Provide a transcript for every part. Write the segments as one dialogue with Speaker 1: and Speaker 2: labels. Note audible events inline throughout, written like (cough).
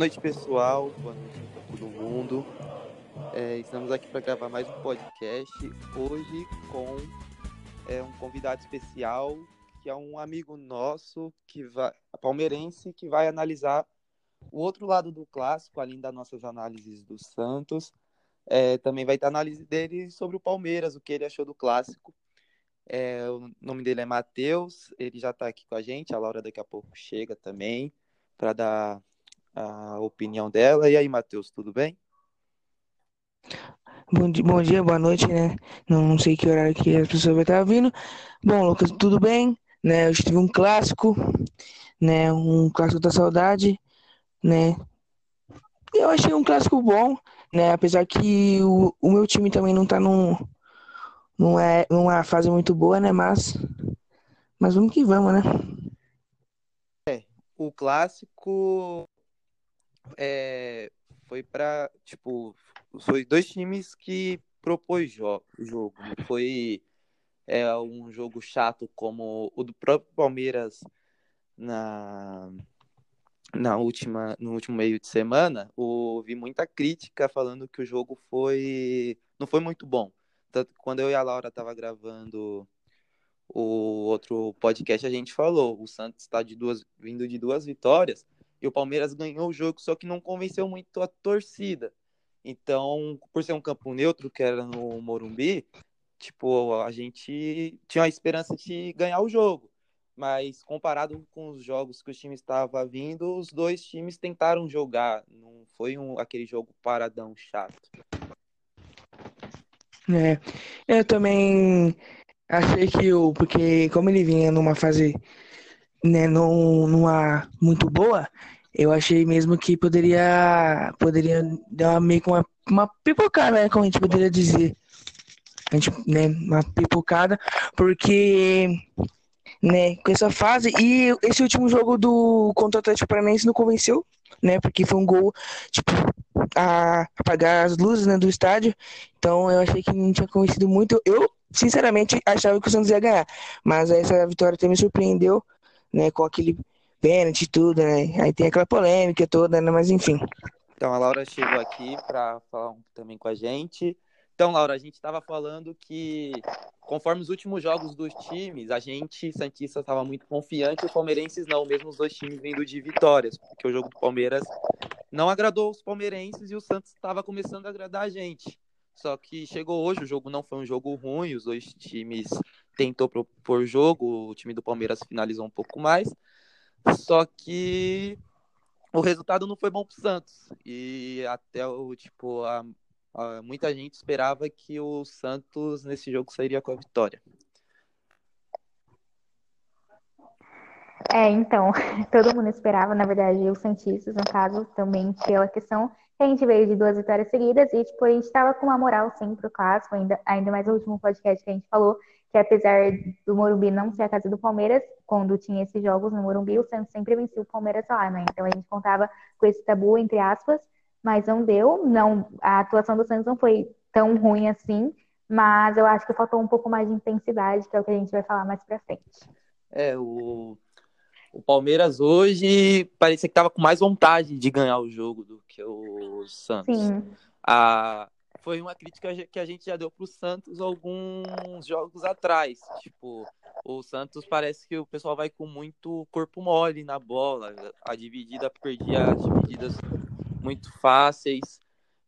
Speaker 1: noite, pessoal. Boa noite para todo mundo. É, estamos aqui para gravar mais um podcast. Hoje com é, um convidado especial, que é um amigo nosso, que vai, palmeirense, que vai analisar o outro lado do clássico, além das nossas análises do Santos. É, também vai ter análise dele sobre o Palmeiras, o que ele achou do clássico. É, o nome dele é Matheus, ele já está aqui com a gente. A Laura daqui a pouco chega também para dar a opinião dela. E aí, Matheus, tudo bem?
Speaker 2: Bom dia, bom dia, boa noite, né? Não, não sei que horário que as pessoas vão estar vindo. Bom, Lucas, tudo bem? Né, eu tive um clássico, né? Um clássico da saudade, né? Eu achei um clássico bom, né? Apesar que o, o meu time também não tá num, não é numa fase muito boa, né? Mas, mas vamos que vamos, né?
Speaker 1: É, o clássico é, foi para tipo, foi dois times que propôs jo jogo. Foi é, um jogo chato como o do próprio Palmeiras na na última no último meio de semana. Ouvi muita crítica falando que o jogo foi não foi muito bom. Tanto que quando eu e a Laura tava gravando o outro podcast, a gente falou, o Santos está de duas vindo de duas vitórias e o Palmeiras ganhou o jogo, só que não convenceu muito a torcida. Então, por ser um campo neutro, que era no Morumbi, tipo, a gente tinha a esperança de ganhar o jogo. Mas comparado com os jogos que os times estavam vindo, os dois times tentaram jogar. Não foi um, aquele jogo paradão chato.
Speaker 2: É, eu também achei que o. Porque como ele vinha numa fase né, não, numa muito boa, eu achei mesmo que poderia poderia dar meio que uma, uma pipocada, né, como a gente poderia dizer. A gente, né, uma pipocada, porque né, com essa fase e esse último jogo do contra o Atlético Paranaense não convenceu, né, porque foi um gol tipo a apagar as luzes, né, do estádio. Então eu achei que não tinha convencido muito. Eu sinceramente achava que o Santos ia ganhar, mas essa vitória também me surpreendeu né, com aquele pênalti e tudo, né? Aí tem aquela polêmica toda, né? Mas enfim.
Speaker 1: Então a Laura chegou aqui para falar também com a gente. Então, Laura, a gente estava falando que conforme os últimos jogos dos times, a gente, Santista, estava muito confiante, os palmeirenses não, mesmo os dois times vindo de vitórias, porque o jogo do Palmeiras não agradou os palmeirenses e o Santos estava começando a agradar a gente. Só que chegou hoje, o jogo não foi um jogo ruim, os dois times tentou propor jogo, o time do Palmeiras finalizou um pouco mais, só que o resultado não foi bom para o Santos. E até o tipo, a, a, muita gente esperava que o Santos nesse jogo sairia com a vitória.
Speaker 3: É, então, (laughs) todo mundo esperava, na verdade, os Santistas, no caso, também pela questão que a gente veio de duas vitórias seguidas e, tipo, a gente estava com uma moral sempre o clássico, ainda, ainda mais no último podcast que a gente falou, que apesar do Morumbi não ser a casa do Palmeiras, quando tinha esses jogos no Morumbi, o Santos sempre vencia o Palmeiras lá, né? Então a gente contava com esse tabu, entre aspas, mas não deu. Não, a atuação do Santos não foi tão ruim assim, mas eu acho que faltou um pouco mais de intensidade, que é o que a gente vai falar mais pra frente.
Speaker 1: É, o, o Palmeiras hoje parecia que estava com mais vontade de ganhar o jogo do que o Santos.
Speaker 3: Sim.
Speaker 1: A, foi uma crítica que a gente já deu para o Santos alguns jogos atrás. Tipo, o Santos parece que o pessoal vai com muito corpo mole na bola. A dividida perdia as divididas muito fáceis.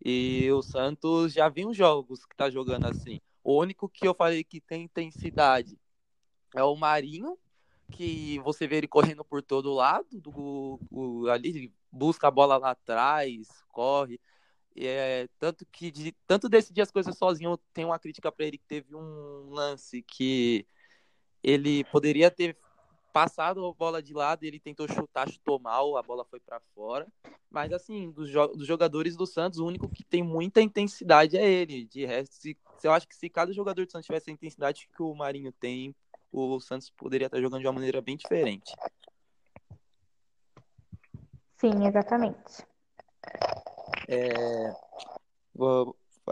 Speaker 1: E o Santos já viu jogos que tá jogando assim. O único que eu falei que tem intensidade é o Marinho, que você vê ele correndo por todo lado, do, o, ali busca a bola lá atrás, corre. É, tanto que de, tanto decidir as coisas sozinho, tem uma crítica para ele que teve um lance que ele poderia ter passado a bola de lado, ele tentou chutar, chutou mal, a bola foi para fora. Mas assim, dos, jo dos, jogadores do Santos, o único que tem muita intensidade é ele. De resto, se, eu acho que se cada jogador do Santos tivesse a intensidade que o Marinho tem, o Santos poderia estar jogando de uma maneira bem diferente.
Speaker 3: Sim, exatamente.
Speaker 1: É,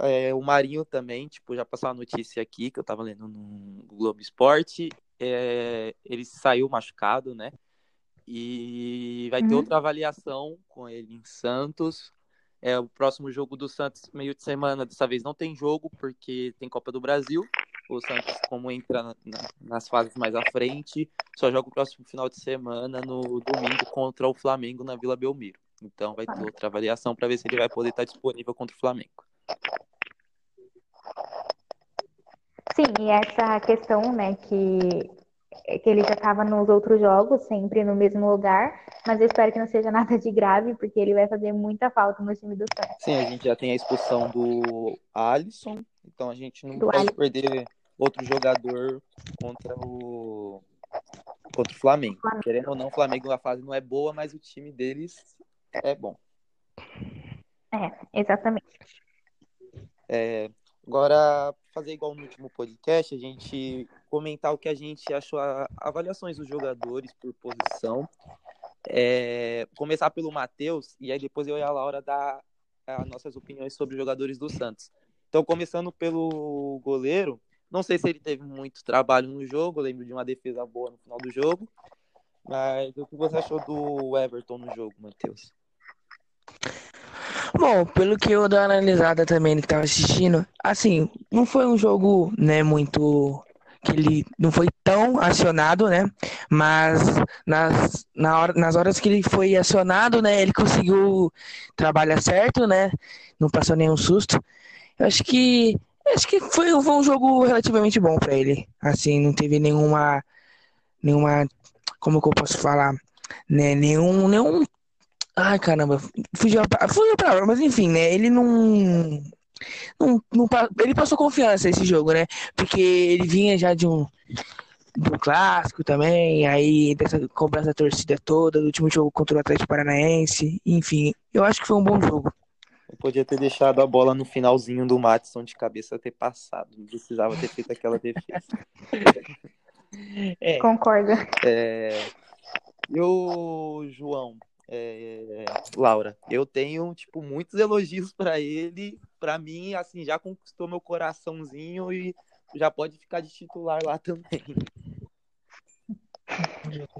Speaker 1: é, o Marinho também, tipo, já passou a notícia aqui que eu tava lendo no Globo Esporte. É, ele saiu machucado, né? E vai ter uhum. outra avaliação com ele em Santos. É o próximo jogo do Santos, meio de semana. Dessa vez não tem jogo, porque tem Copa do Brasil. O Santos, como entra na, na, nas fases mais à frente, só joga o próximo final de semana, no domingo, contra o Flamengo na Vila Belmiro. Então vai ter outra avaliação para ver se ele vai poder estar disponível contra o Flamengo.
Speaker 3: Sim, e essa questão, né, que que ele já estava nos outros jogos, sempre no mesmo lugar, mas eu espero que não seja (laughs) nada de grave, porque ele vai fazer muita falta no time do Santos.
Speaker 1: Sim, a gente já tem a expulsão do Alisson, então a gente não do pode Alisson. perder outro jogador contra o contra o Flamengo. Flamengo. Querendo ou não, o Flamengo a fase não é boa, mas o time deles é bom.
Speaker 3: É, exatamente.
Speaker 1: É, agora, fazer igual no último podcast, a gente comentar o que a gente achou, a, avaliações dos jogadores por posição. É, começar pelo Matheus, e aí depois eu e a Laura dar as nossas opiniões sobre os jogadores do Santos. Então, começando pelo goleiro, não sei se ele teve muito trabalho no jogo, lembro de uma defesa boa no final do jogo, mas o que você achou do Everton no jogo, Matheus?
Speaker 2: Bom, pelo que eu uma analisada também que tava assistindo, assim, não foi um jogo, né, muito que ele não foi tão acionado, né? Mas nas, na hora, nas horas que ele foi acionado, né? Ele conseguiu trabalhar certo, né? Não passou nenhum susto. Eu acho que acho que foi, foi um jogo relativamente bom para ele. Assim, não teve nenhuma nenhuma como que eu posso falar, né? Nenhum nenhum Ai, caramba, fugiu a, fugiu a palavra, mas enfim, né? Ele não não, não, ele passou confiança esse jogo, né? Porque ele vinha já de um, do clássico também, aí dessa cobrança da torcida toda, do último jogo contra o Atlético Paranaense, enfim, eu acho que foi um bom jogo.
Speaker 1: Eu podia ter deixado a bola no finalzinho do Matson de cabeça ter passado, não precisava ter feito aquela defesa. (laughs)
Speaker 3: é, Concordo.
Speaker 1: É, e o João, é, Laura, eu tenho tipo muitos elogios para ele. Para mim, assim, já conquistou meu coraçãozinho e já pode ficar de titular lá também.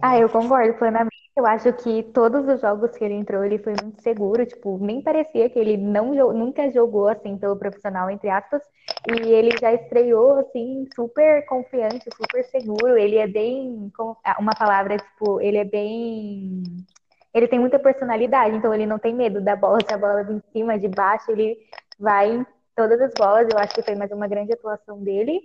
Speaker 3: Ah, eu concordo plenamente. Eu acho que todos os jogos que ele entrou, ele foi muito seguro. Tipo, nem parecia que ele não nunca jogou assim pelo profissional, entre aspas. E ele já estreou assim, super confiante, super seguro. Ele é bem. Uma palavra, tipo, ele é bem ele tem muita personalidade, então ele não tem medo da bola, se a bola vem de cima, de baixo, ele vai em todas as bolas. Eu acho que foi mais uma grande atuação dele.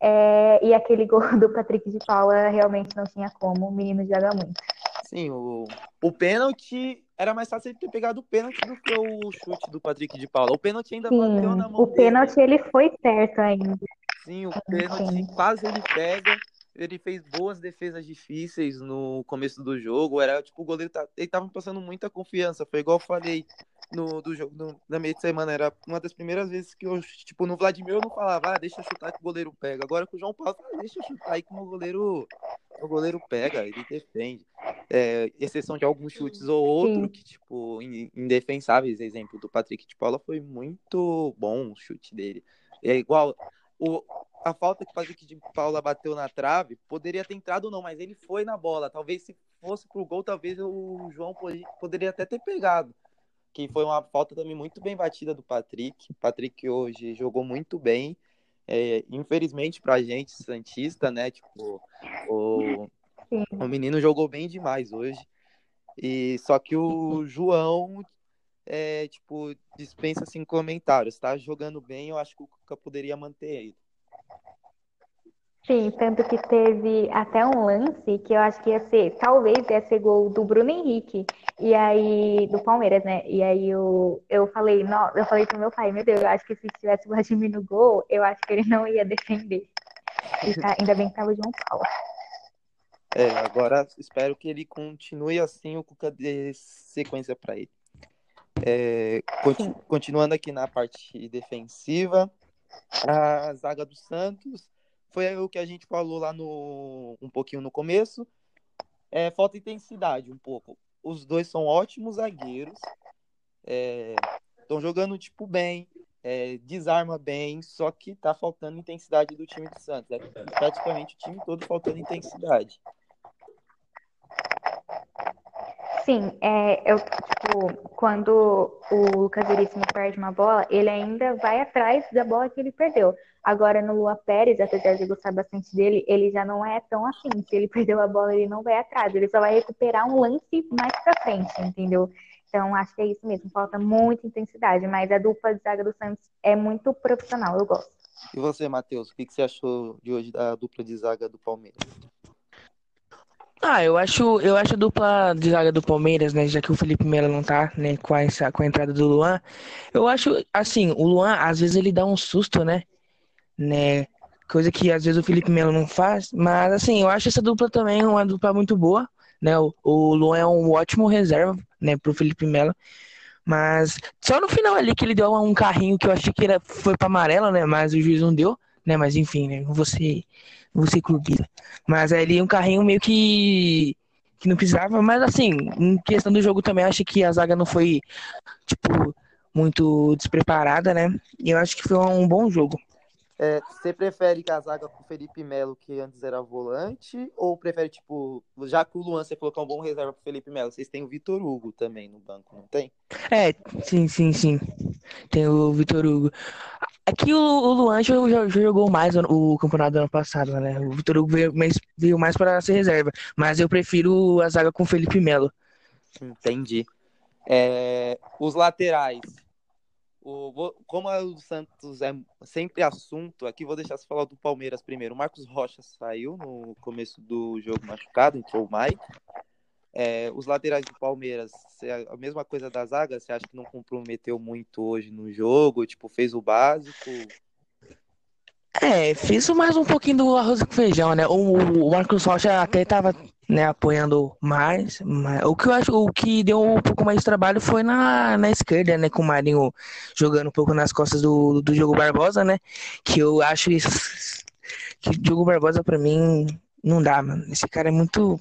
Speaker 3: É, e aquele gol (laughs) do Patrick de Paula realmente não tinha como, o menino joga muito.
Speaker 1: Sim, o, o pênalti era mais fácil ele ter pegado o pênalti do que o chute do Patrick de Paula. O pênalti ainda Sim, bateu na mão
Speaker 3: O pênalti dele. ele foi certo ainda.
Speaker 1: Sim, o pênalti Sim. quase ele pega ele fez boas defesas difíceis no começo do jogo. Era tipo, o goleiro tá, ele tava passando muita confiança. Foi igual eu falei no do jogo no, na meia de semana. Era uma das primeiras vezes que eu, tipo, no Vladimir eu não falava, ah, deixa chutar que o goleiro pega. Agora com o João Paulo, ah, deixa chutar aí que o goleiro, o goleiro pega, ele defende. É, exceção de alguns chutes ou outro, que, tipo, indefensáveis. Exemplo do Patrick de Paula foi muito bom o chute dele. É igual. O, a falta que o Patrick de Paula bateu na trave poderia ter entrado ou não, mas ele foi na bola. Talvez se fosse pro gol, talvez o João poderia até ter pegado. Que foi uma falta também muito bem batida do Patrick. Patrick hoje jogou muito bem. É, infelizmente pra gente, Santista, né? Tipo, o, o menino jogou bem demais hoje. E só que o João é, tipo, dispensa assim comentários, tá jogando bem, eu acho que o Cuca poderia manter ele.
Speaker 3: Sim, tanto que teve até um lance que eu acho que ia ser, talvez ia ser gol do Bruno Henrique, e aí, do Palmeiras, né? E aí eu, eu falei, não, eu falei pro meu pai, meu Deus, eu acho que se tivesse o Vladimir no gol, eu acho que ele não ia defender. E tá, ainda bem que tava o João Paulo.
Speaker 1: É, agora espero que ele continue assim, o Cuca dê sequência para ele. É, continu, continuando aqui na parte defensiva, a zaga do Santos foi o que a gente falou lá no um pouquinho no começo. É, falta intensidade um pouco. Os dois são ótimos zagueiros. Estão é, jogando tipo bem, é, desarma bem, só que tá faltando intensidade do time do Santos. É praticamente o time todo faltando intensidade.
Speaker 3: Sim, é, eu, tipo, quando o Lucas Veríssimo perde uma bola, ele ainda vai atrás da bola que ele perdeu. Agora, no Lua Pérez, apesar de gostar bastante dele, ele já não é tão assim. Se ele (laughs) perdeu a bola, ele não vai atrás, ele só vai recuperar um lance mais pra frente, entendeu? Então, acho que é isso mesmo, falta muita intensidade, mas a dupla de zaga do Santos é muito profissional, eu gosto.
Speaker 1: E você, Matheus, o que, que você achou de hoje da dupla de zaga do Palmeiras?
Speaker 2: Ah, eu acho, eu acho a dupla de zaga do Palmeiras, né, já que o Felipe Melo não tá, né, com essa, com a entrada do Luan, eu acho, assim, o Luan, às vezes ele dá um susto, né, né, coisa que às vezes o Felipe Melo não faz, mas, assim, eu acho essa dupla também uma dupla muito boa, né, o, o Luan é um ótimo reserva, né, pro Felipe Melo, mas só no final ali que ele deu um carrinho que eu achei que era, foi para amarela, né, mas o juiz não deu, né, mas enfim, né, você você clubista. Mas ali um carrinho meio que que não precisava, mas assim, em questão do jogo também acho que a zaga não foi tipo muito despreparada, né? E eu acho que foi um bom jogo.
Speaker 1: É, você prefere zaga com o Felipe Melo, que antes era volante, ou prefere, tipo, já que o Luan você colocar um bom reserva pro Felipe Melo, vocês têm o Vitor Hugo também no banco, não tem?
Speaker 2: É, sim, sim, sim. Tem o Vitor Hugo. Aqui o, o Luan já, já, jogou mais o, o, campeonato do ano passado, né? O Vitor Hugo veio mais, veio mais para ser reserva. Mas eu prefiro a zaga com o Felipe Melo.
Speaker 1: Entendi. É, os laterais. O, como o Santos é sempre assunto, aqui vou deixar você falar do Palmeiras primeiro. O Marcos Rocha saiu no começo do jogo machucado, entrou o Mike. É, os laterais do Palmeiras, a mesma coisa da zaga, você acha que não comprometeu muito hoje no jogo? Tipo, fez o básico?
Speaker 2: É, fiz mais um pouquinho do arroz com feijão, né? O, o Marcos Rocha até estava né, apoiando mais, mas o que eu acho, o que deu um pouco mais de trabalho foi na, na esquerda, né? Com o Marinho jogando um pouco nas costas do, do Diogo Barbosa, né? Que eu acho isso, que o Diogo Barbosa para mim não dá, mano. Esse cara é muito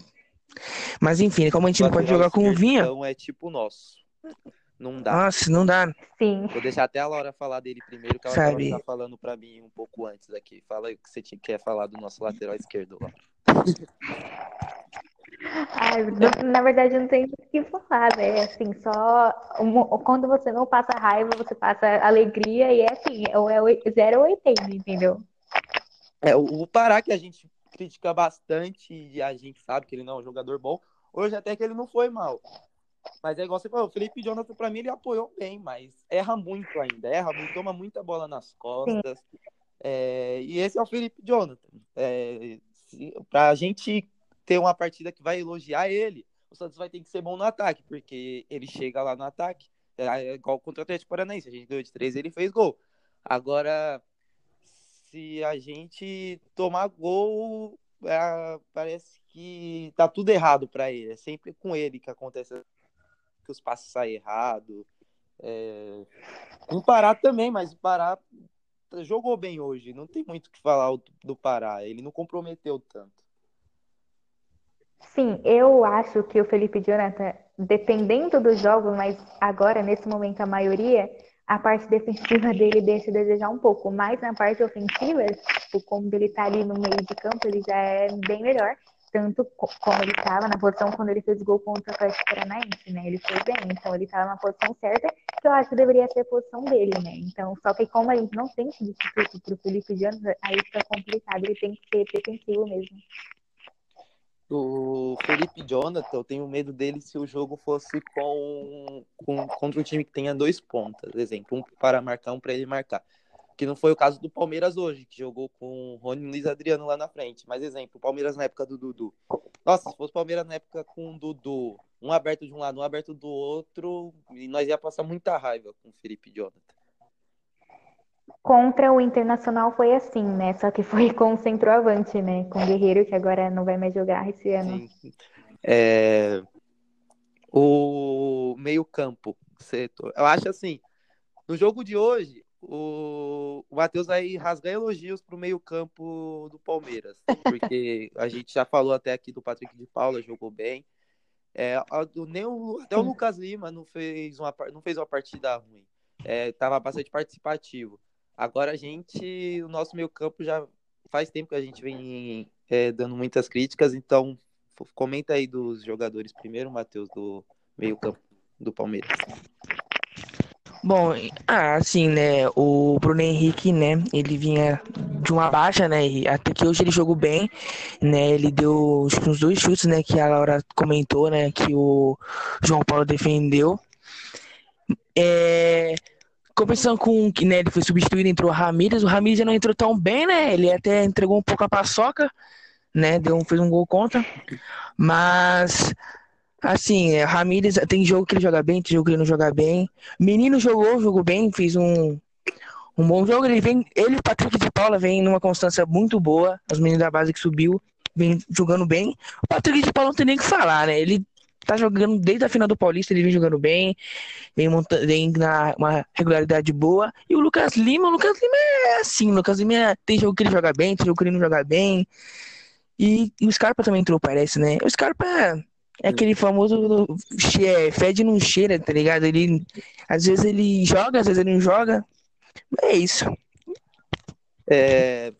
Speaker 2: mas enfim, como a gente não pode jogar com o Vinha.
Speaker 1: Então é tipo nosso. Não dá.
Speaker 2: Nossa, não dá.
Speaker 3: Sim.
Speaker 1: Vou deixar até a Laura falar dele primeiro, que ela Sabe. tá falando pra mim um pouco antes aqui. Fala aí o que você quer falar do nosso lateral esquerdo, Laura.
Speaker 3: Ai, na verdade, não tem o que falar, né? Assim, só quando você não passa raiva, você passa alegria e é assim, ou é 0 ou 80, entendeu?
Speaker 1: É, o Pará que a gente critica bastante e a gente sabe que ele não é um jogador bom. Hoje até que ele não foi mal. Mas é igual você falou, o Felipe Jonathan, pra mim, ele apoiou bem, mas erra muito ainda, erra muito, toma muita bola nas costas. É, e esse é o Felipe Jonathan. É, se, pra gente ter uma partida que vai elogiar ele, o Santos vai ter que ser bom no ataque, porque ele chega lá no ataque, é, é igual contra o Atlético Paranaense, a gente ganhou de três, ele fez gol. Agora, se a gente tomar gol, é, parece que tá tudo errado para ele. É sempre com ele que acontece que os passos saem errado. É... O Pará também, mas o Pará jogou bem hoje. Não tem muito o que falar do Pará. Ele não comprometeu tanto.
Speaker 3: Sim, eu acho que o Felipe Jonathan, dependendo do jogo, mas agora, nesse momento, a maioria, a parte defensiva (laughs) dele deixa a desejar um pouco, mas na parte ofensiva, tipo, como ele tá ali no meio de campo, ele já é bem melhor, tanto como ele estava na posição quando ele fez gol contra o Atlético Paranaense, né? Ele foi bem, então ele estava na posição certa, que eu acho que deveria ser a posição dele, né? Então, só que como a gente não tem substituto pro Felipe Jones, aí fica complicado, ele tem que ser defensivo mesmo.
Speaker 1: O Felipe Jonathan, eu tenho medo dele se o jogo fosse com, com contra um time que tenha dois pontas, exemplo, um para marcar, um para ele marcar. Que não foi o caso do Palmeiras hoje, que jogou com o Rony Luiz Adriano lá na frente. Mas, exemplo, o Palmeiras na época do Dudu. Nossa, se fosse o Palmeiras na época com o Dudu, um aberto de um lado, um aberto do outro, e nós ia passar muita raiva com o Felipe Jonathan.
Speaker 3: Contra o Internacional foi assim, né? Só que foi com o centroavante, né? Com o Guerreiro, que agora não vai mais jogar esse ano.
Speaker 1: Sim. É... O meio-campo, setor. Eu acho assim, no jogo de hoje, o, o Matheus vai rasgar elogios pro meio-campo do Palmeiras. Porque a gente já falou até aqui do Patrick de Paula, jogou bem. É, nem o, até o Lucas Lima não fez uma, não fez uma partida ruim. É, tava bastante participativo. Agora a gente, o nosso meio campo já faz tempo que a gente vem é, dando muitas críticas, então comenta aí dos jogadores primeiro, Matheus, do, meio campo do Palmeiras.
Speaker 2: Bom, ah, assim, né, o Bruno Henrique, né, ele vinha de uma baixa, né, e até que hoje ele jogou bem, né, ele deu uns dois chutes, né, que a Laura comentou, né, que o João Paulo defendeu. É, Compensando com que né, ele foi substituído, entrou o Ramírez. O Ramírez já não entrou tão bem, né? Ele até entregou um pouco a paçoca, né? Deu, fez um gol contra. Mas, assim, é, Ramírez tem jogo que ele joga bem, tem jogo que ele não joga bem. Menino jogou, jogou bem, fez um, um bom jogo. Ele vem, ele e o Patrick de Paula vem numa constância muito boa. Os meninos da base que subiu, vem jogando bem. O Patrick de Paula não tem nem o que falar, né? Ele tá jogando desde a final do Paulista, ele vem jogando bem, vem, montando, vem na uma regularidade boa. E o Lucas Lima, o Lucas Lima é assim, o Lucas Lima é, tem jogo que ele joga bem, tem jogo que ele não joga bem. E, e o Scarpa também entrou, parece, né? O Scarpa é, é aquele famoso che, fede não cheira, tá ligado? Ele às vezes ele joga, às vezes ele não joga. É isso.
Speaker 1: É,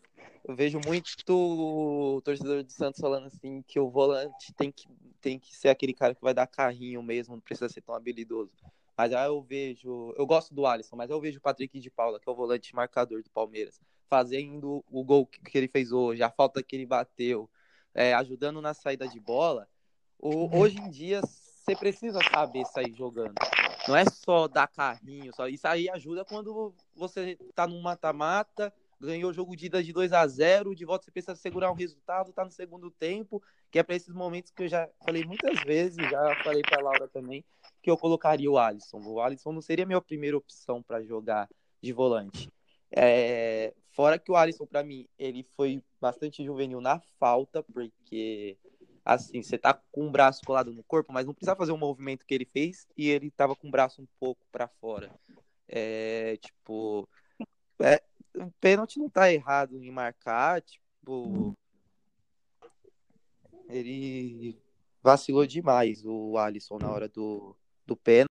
Speaker 1: eu vejo muito o torcedor do Santos falando assim que o volante tem que, tem que ser aquele cara que vai dar carrinho mesmo, não precisa ser tão habilidoso. Mas aí eu vejo, eu gosto do Alisson, mas eu vejo o Patrick de Paula, que é o volante marcador do Palmeiras, fazendo o gol que ele fez hoje, a falta que ele bateu, é, ajudando na saída de bola. (laughs) Hoje em dia você precisa saber sair jogando. Não é só dar carrinho, só isso aí ajuda quando você tá num mata-mata ganhou o jogo de ida de 2 a 0 de volta você precisa segurar um resultado, tá no segundo tempo, que é para esses momentos que eu já falei muitas vezes, já falei para Laura também, que eu colocaria o Alisson. O Alisson não seria a minha primeira opção para jogar de volante. É, fora que o Alisson, para mim, ele foi bastante juvenil na falta, porque assim, você tá com o braço colado no corpo, mas não precisa fazer o movimento que ele fez e ele tava com o braço um pouco para fora. É, tipo, é, o pênalti não tá errado em marcar, tipo. Ele vacilou demais o Alisson na hora do, do pênalti.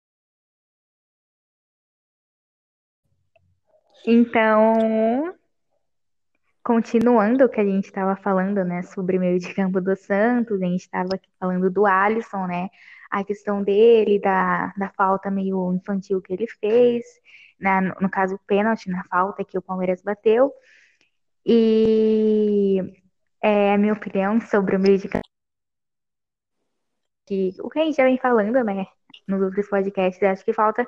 Speaker 3: Então, continuando o que a gente estava falando, né, sobre o meio de campo do Santos, a gente estava falando do Alisson, né, a questão dele, da, da falta meio infantil que ele fez, na, no caso, o pênalti na falta que o Palmeiras bateu. E é, a minha opinião sobre o meio de campo. Que, o que a gente já vem falando, né, nos outros podcasts, acho que falta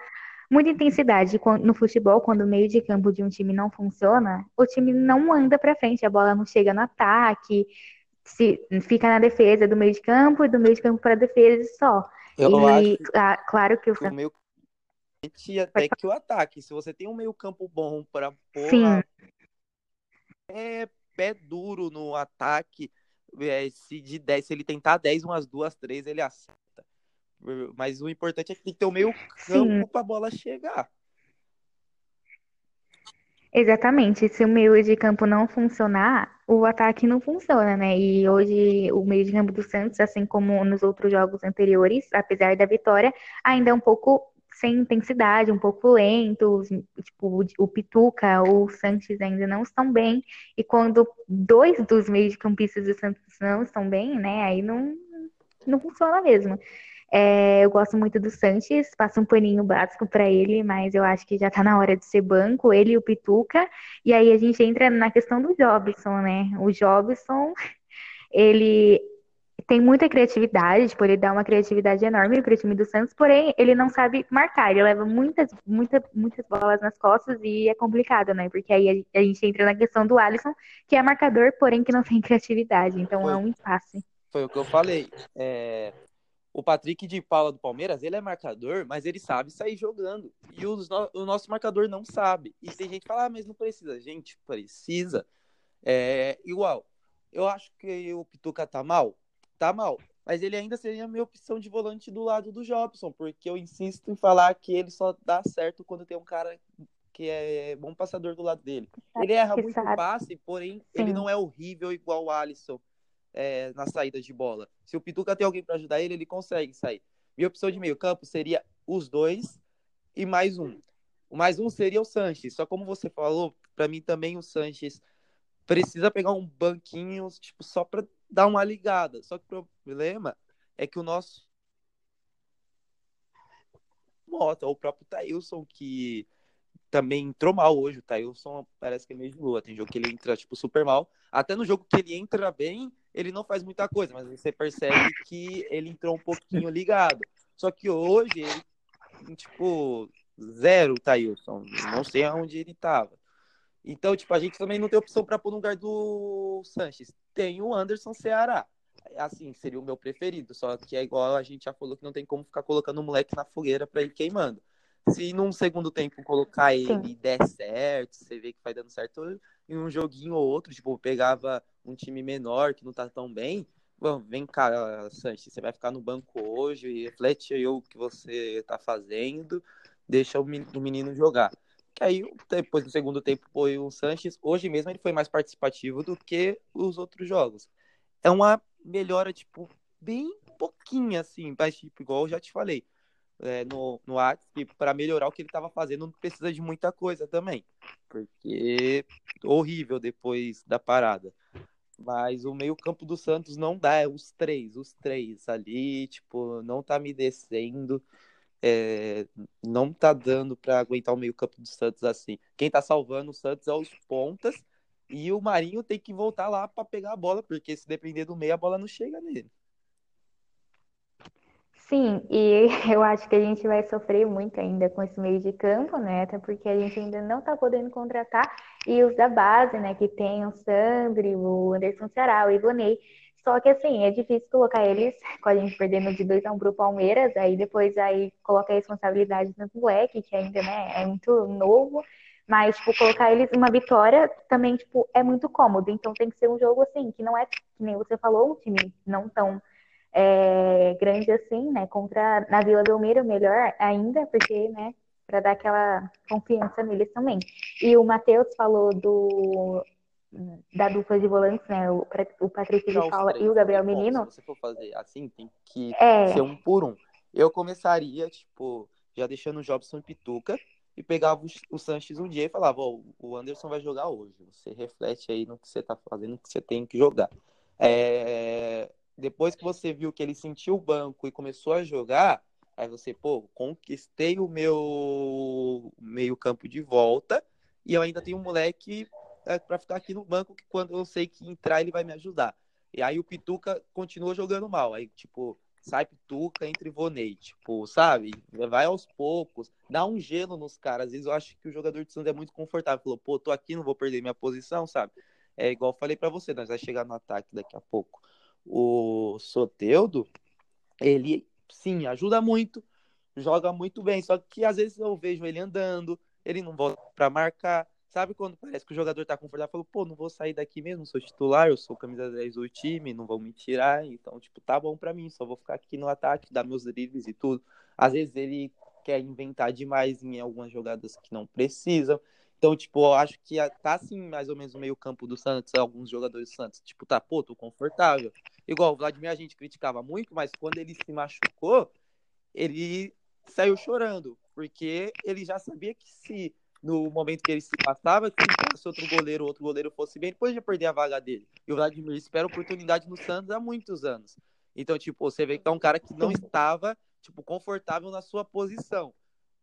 Speaker 3: muita intensidade no futebol, quando o meio de campo de um time não funciona, o time não anda para frente, a bola não chega no ataque, se fica na defesa do meio de campo e do meio de campo para defesa só.
Speaker 1: Eu
Speaker 3: e
Speaker 1: acho
Speaker 3: a, claro que o,
Speaker 1: o meio até que o ataque. Se você tem um meio campo bom para pôr
Speaker 3: Sim.
Speaker 1: é pé duro no ataque, é, se de 10, se ele tentar 10, umas duas, três, ele acerta. Mas o importante é que tem que ter o meio campo para a bola chegar.
Speaker 3: Exatamente. Se o meio de campo não funcionar, o ataque não funciona, né? E hoje o meio de campo do Santos, assim como nos outros jogos anteriores, apesar da vitória, ainda é um pouco sem intensidade, um pouco lento, tipo, o Pituca ou o Sanches ainda não estão bem, e quando dois dos meio-campistas do Santos não estão bem, né, aí não, não funciona mesmo. É, eu gosto muito do Sanches, passo um paninho básico para ele, mas eu acho que já tá na hora de ser banco, ele e o Pituca, e aí a gente entra na questão do Jobson, né, o Jobson, ele tem muita criatividade, tipo, ele dá uma criatividade enorme pro time do Santos, porém ele não sabe marcar, ele leva muitas, muitas, muitas bolas nas costas e é complicado, né? Porque aí a, gente entra na questão do Alisson, que é marcador, porém que não tem criatividade, então
Speaker 1: Foi.
Speaker 3: é um impasse.
Speaker 1: Foi o que eu falei. É, O Patrick de Paula do Palmeiras, ele é marcador, mas ele sabe sair jogando. E os o nosso marcador não sabe. E tem gente que fala, ah, mas não precisa. Gente, precisa. É igual. Eu acho que o Pituca tá mal. Tá mal. Mas ele ainda seria a minha opção de volante do lado do Jobson, porque eu insisto em falar que ele só dá certo quando tem um cara que é bom passador do lado dele. Ele erra muito passe, porém ele
Speaker 3: Sim.
Speaker 1: não é horrível igual o Alisson é, nas saídas de bola. Se o Pituca tem alguém para ajudar ele, ele consegue sair. Minha opção de meio campo seria os dois e mais um. O mais um seria o Sanches. Só como você falou, para mim também o Sanches precisa pegar um banquinho, tipo, só para dar uma ligada. Só que o problema é que o nosso Mota, o próprio Thailson, que também entrou mal hoje. O Thailson parece que é meio de lua. Tem jogo que ele entra, tipo, super mal. Até no jogo que ele entra bem, ele não faz muita coisa, mas você percebe que ele entrou um pouquinho ligado. Só que hoje, ele, tipo, zero o Thailson. Não sei aonde ele tava. Então, tipo, a gente também não tem opção para pôr no lugar do Sanches. Tem o Anderson Ceará. Assim, seria o meu preferido. Só que é igual a gente já falou que não tem como ficar colocando o moleque na fogueira para ir queimando. Se num segundo tempo colocar ele Sim. e der certo, você vê que vai dando certo em um joguinho ou outro, tipo, pegava um time menor que não tá tão bem, Bom, vem cá, Sanches, você vai ficar no banco hoje e reflete aí o que você tá fazendo, deixa o menino jogar. Que aí, depois do segundo tempo, foi o Sanches. Hoje mesmo ele foi mais participativo do que os outros jogos. É uma melhora, tipo, bem pouquinha, assim, mas, tipo, igual eu já te falei é, no, no WhatsApp para melhorar o que ele estava fazendo, não precisa de muita coisa também, porque horrível depois da parada. Mas o meio-campo do Santos não dá, é os três, os três ali, tipo, não tá me descendo, é, não tá dando para aguentar o meio-campo do Santos assim. Quem tá salvando o Santos é os pontas e o Marinho tem que voltar lá para pegar a bola, porque se depender do meio, a bola não chega nele.
Speaker 3: Sim, e (laughs) eu acho que a gente vai sofrer muito ainda com esse meio de campo, né? Até porque a gente ainda não tá podendo contratar e os da base, né? Que tem o Sandri, o Anderson Ceará, o Ivonei. Só que assim, é difícil colocar eles, (laughs) com a gente perdendo de 2 a 1 um pro Palmeiras, aí depois aí coloca a responsabilidade no moleque, que ainda, né, é muito novo. Mas, tipo, colocar eles uma vitória também, tipo, é muito cômodo. Então tem que ser um jogo assim, que não é, que nem você falou, um time não tão é, grande assim, né? Contra na Vila Belmiro, melhor ainda, porque, né? Para dar aquela confiança neles também. E o Matheus falou do da dupla de volantes, né? O, o Patrick de Paula e o Gabriel Menino.
Speaker 1: Se você for fazer assim, tem que é... ser um por um. Eu começaria, tipo, já deixando o Jobson e Pituca e pegava o, o Sanches um dia e falava, ó, oh, o Anderson vai jogar hoje. Você reflete aí no que você tá fazendo, no que você tem que jogar. É depois que você viu que ele sentiu o banco e começou a jogar, aí você, pô, conquistei o meu meio campo de volta e eu ainda tenho um moleque é, para ficar aqui no banco que quando eu sei que entrar ele vai me ajudar. E aí o Pituca continua jogando mal. Aí, tipo, sai Pituca entre Vonei, tipo, sabe? Vai aos poucos, dá um gelo nos caras. Às vezes eu acho que o jogador de Santos é muito confortável. Falou, pô, tô aqui, não vou perder minha posição, sabe? É igual eu falei para você, nós vai chegar no ataque daqui a pouco o Soteudo, ele sim ajuda muito, joga muito bem, só que às vezes eu vejo ele andando, ele não volta para marcar. Sabe quando parece que o jogador tá confortável? Falou, pô, não vou sair daqui mesmo, sou titular, eu sou camisa 10 do time, não vão me tirar, então, tipo, tá bom para mim, só vou ficar aqui no ataque, dar meus dribles e tudo. Às vezes ele quer inventar demais em algumas jogadas que não precisam. Então, tipo, eu acho que tá assim, mais ou menos no meio campo do Santos, alguns jogadores do Santos, tipo, tá, pô, tô confortável. Igual o Vladimir a gente criticava muito, mas quando ele se machucou, ele saiu chorando, porque ele já sabia que se no momento que ele se passava, se fosse outro goleiro, outro goleiro fosse bem, depois de perder a vaga dele. E o Vladimir espera oportunidade no Santos há muitos anos. Então, tipo, você vê que é um cara que não estava, tipo, confortável na sua posição.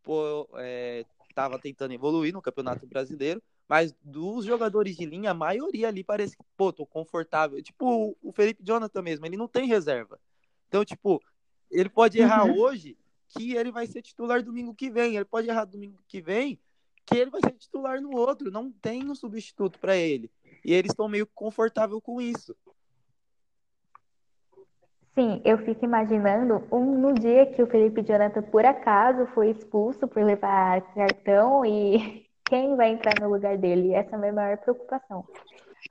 Speaker 1: Pô, é, estava tentando evoluir no Campeonato Brasileiro, mas dos jogadores de linha, a maioria ali parece que, pô, tô confortável. Tipo, o Felipe Jonathan mesmo, ele não tem reserva. Então, tipo, ele pode errar uhum. hoje, que ele vai ser titular domingo que vem. Ele pode errar domingo que vem, que ele vai ser titular no outro. Não tem um substituto para ele. E eles estão meio confortável com isso.
Speaker 3: Sim, eu fico imaginando um, no dia que o Felipe Jonathan, por acaso, foi expulso por levar cartão e (laughs) quem vai entrar no lugar dele? Essa é a minha maior preocupação.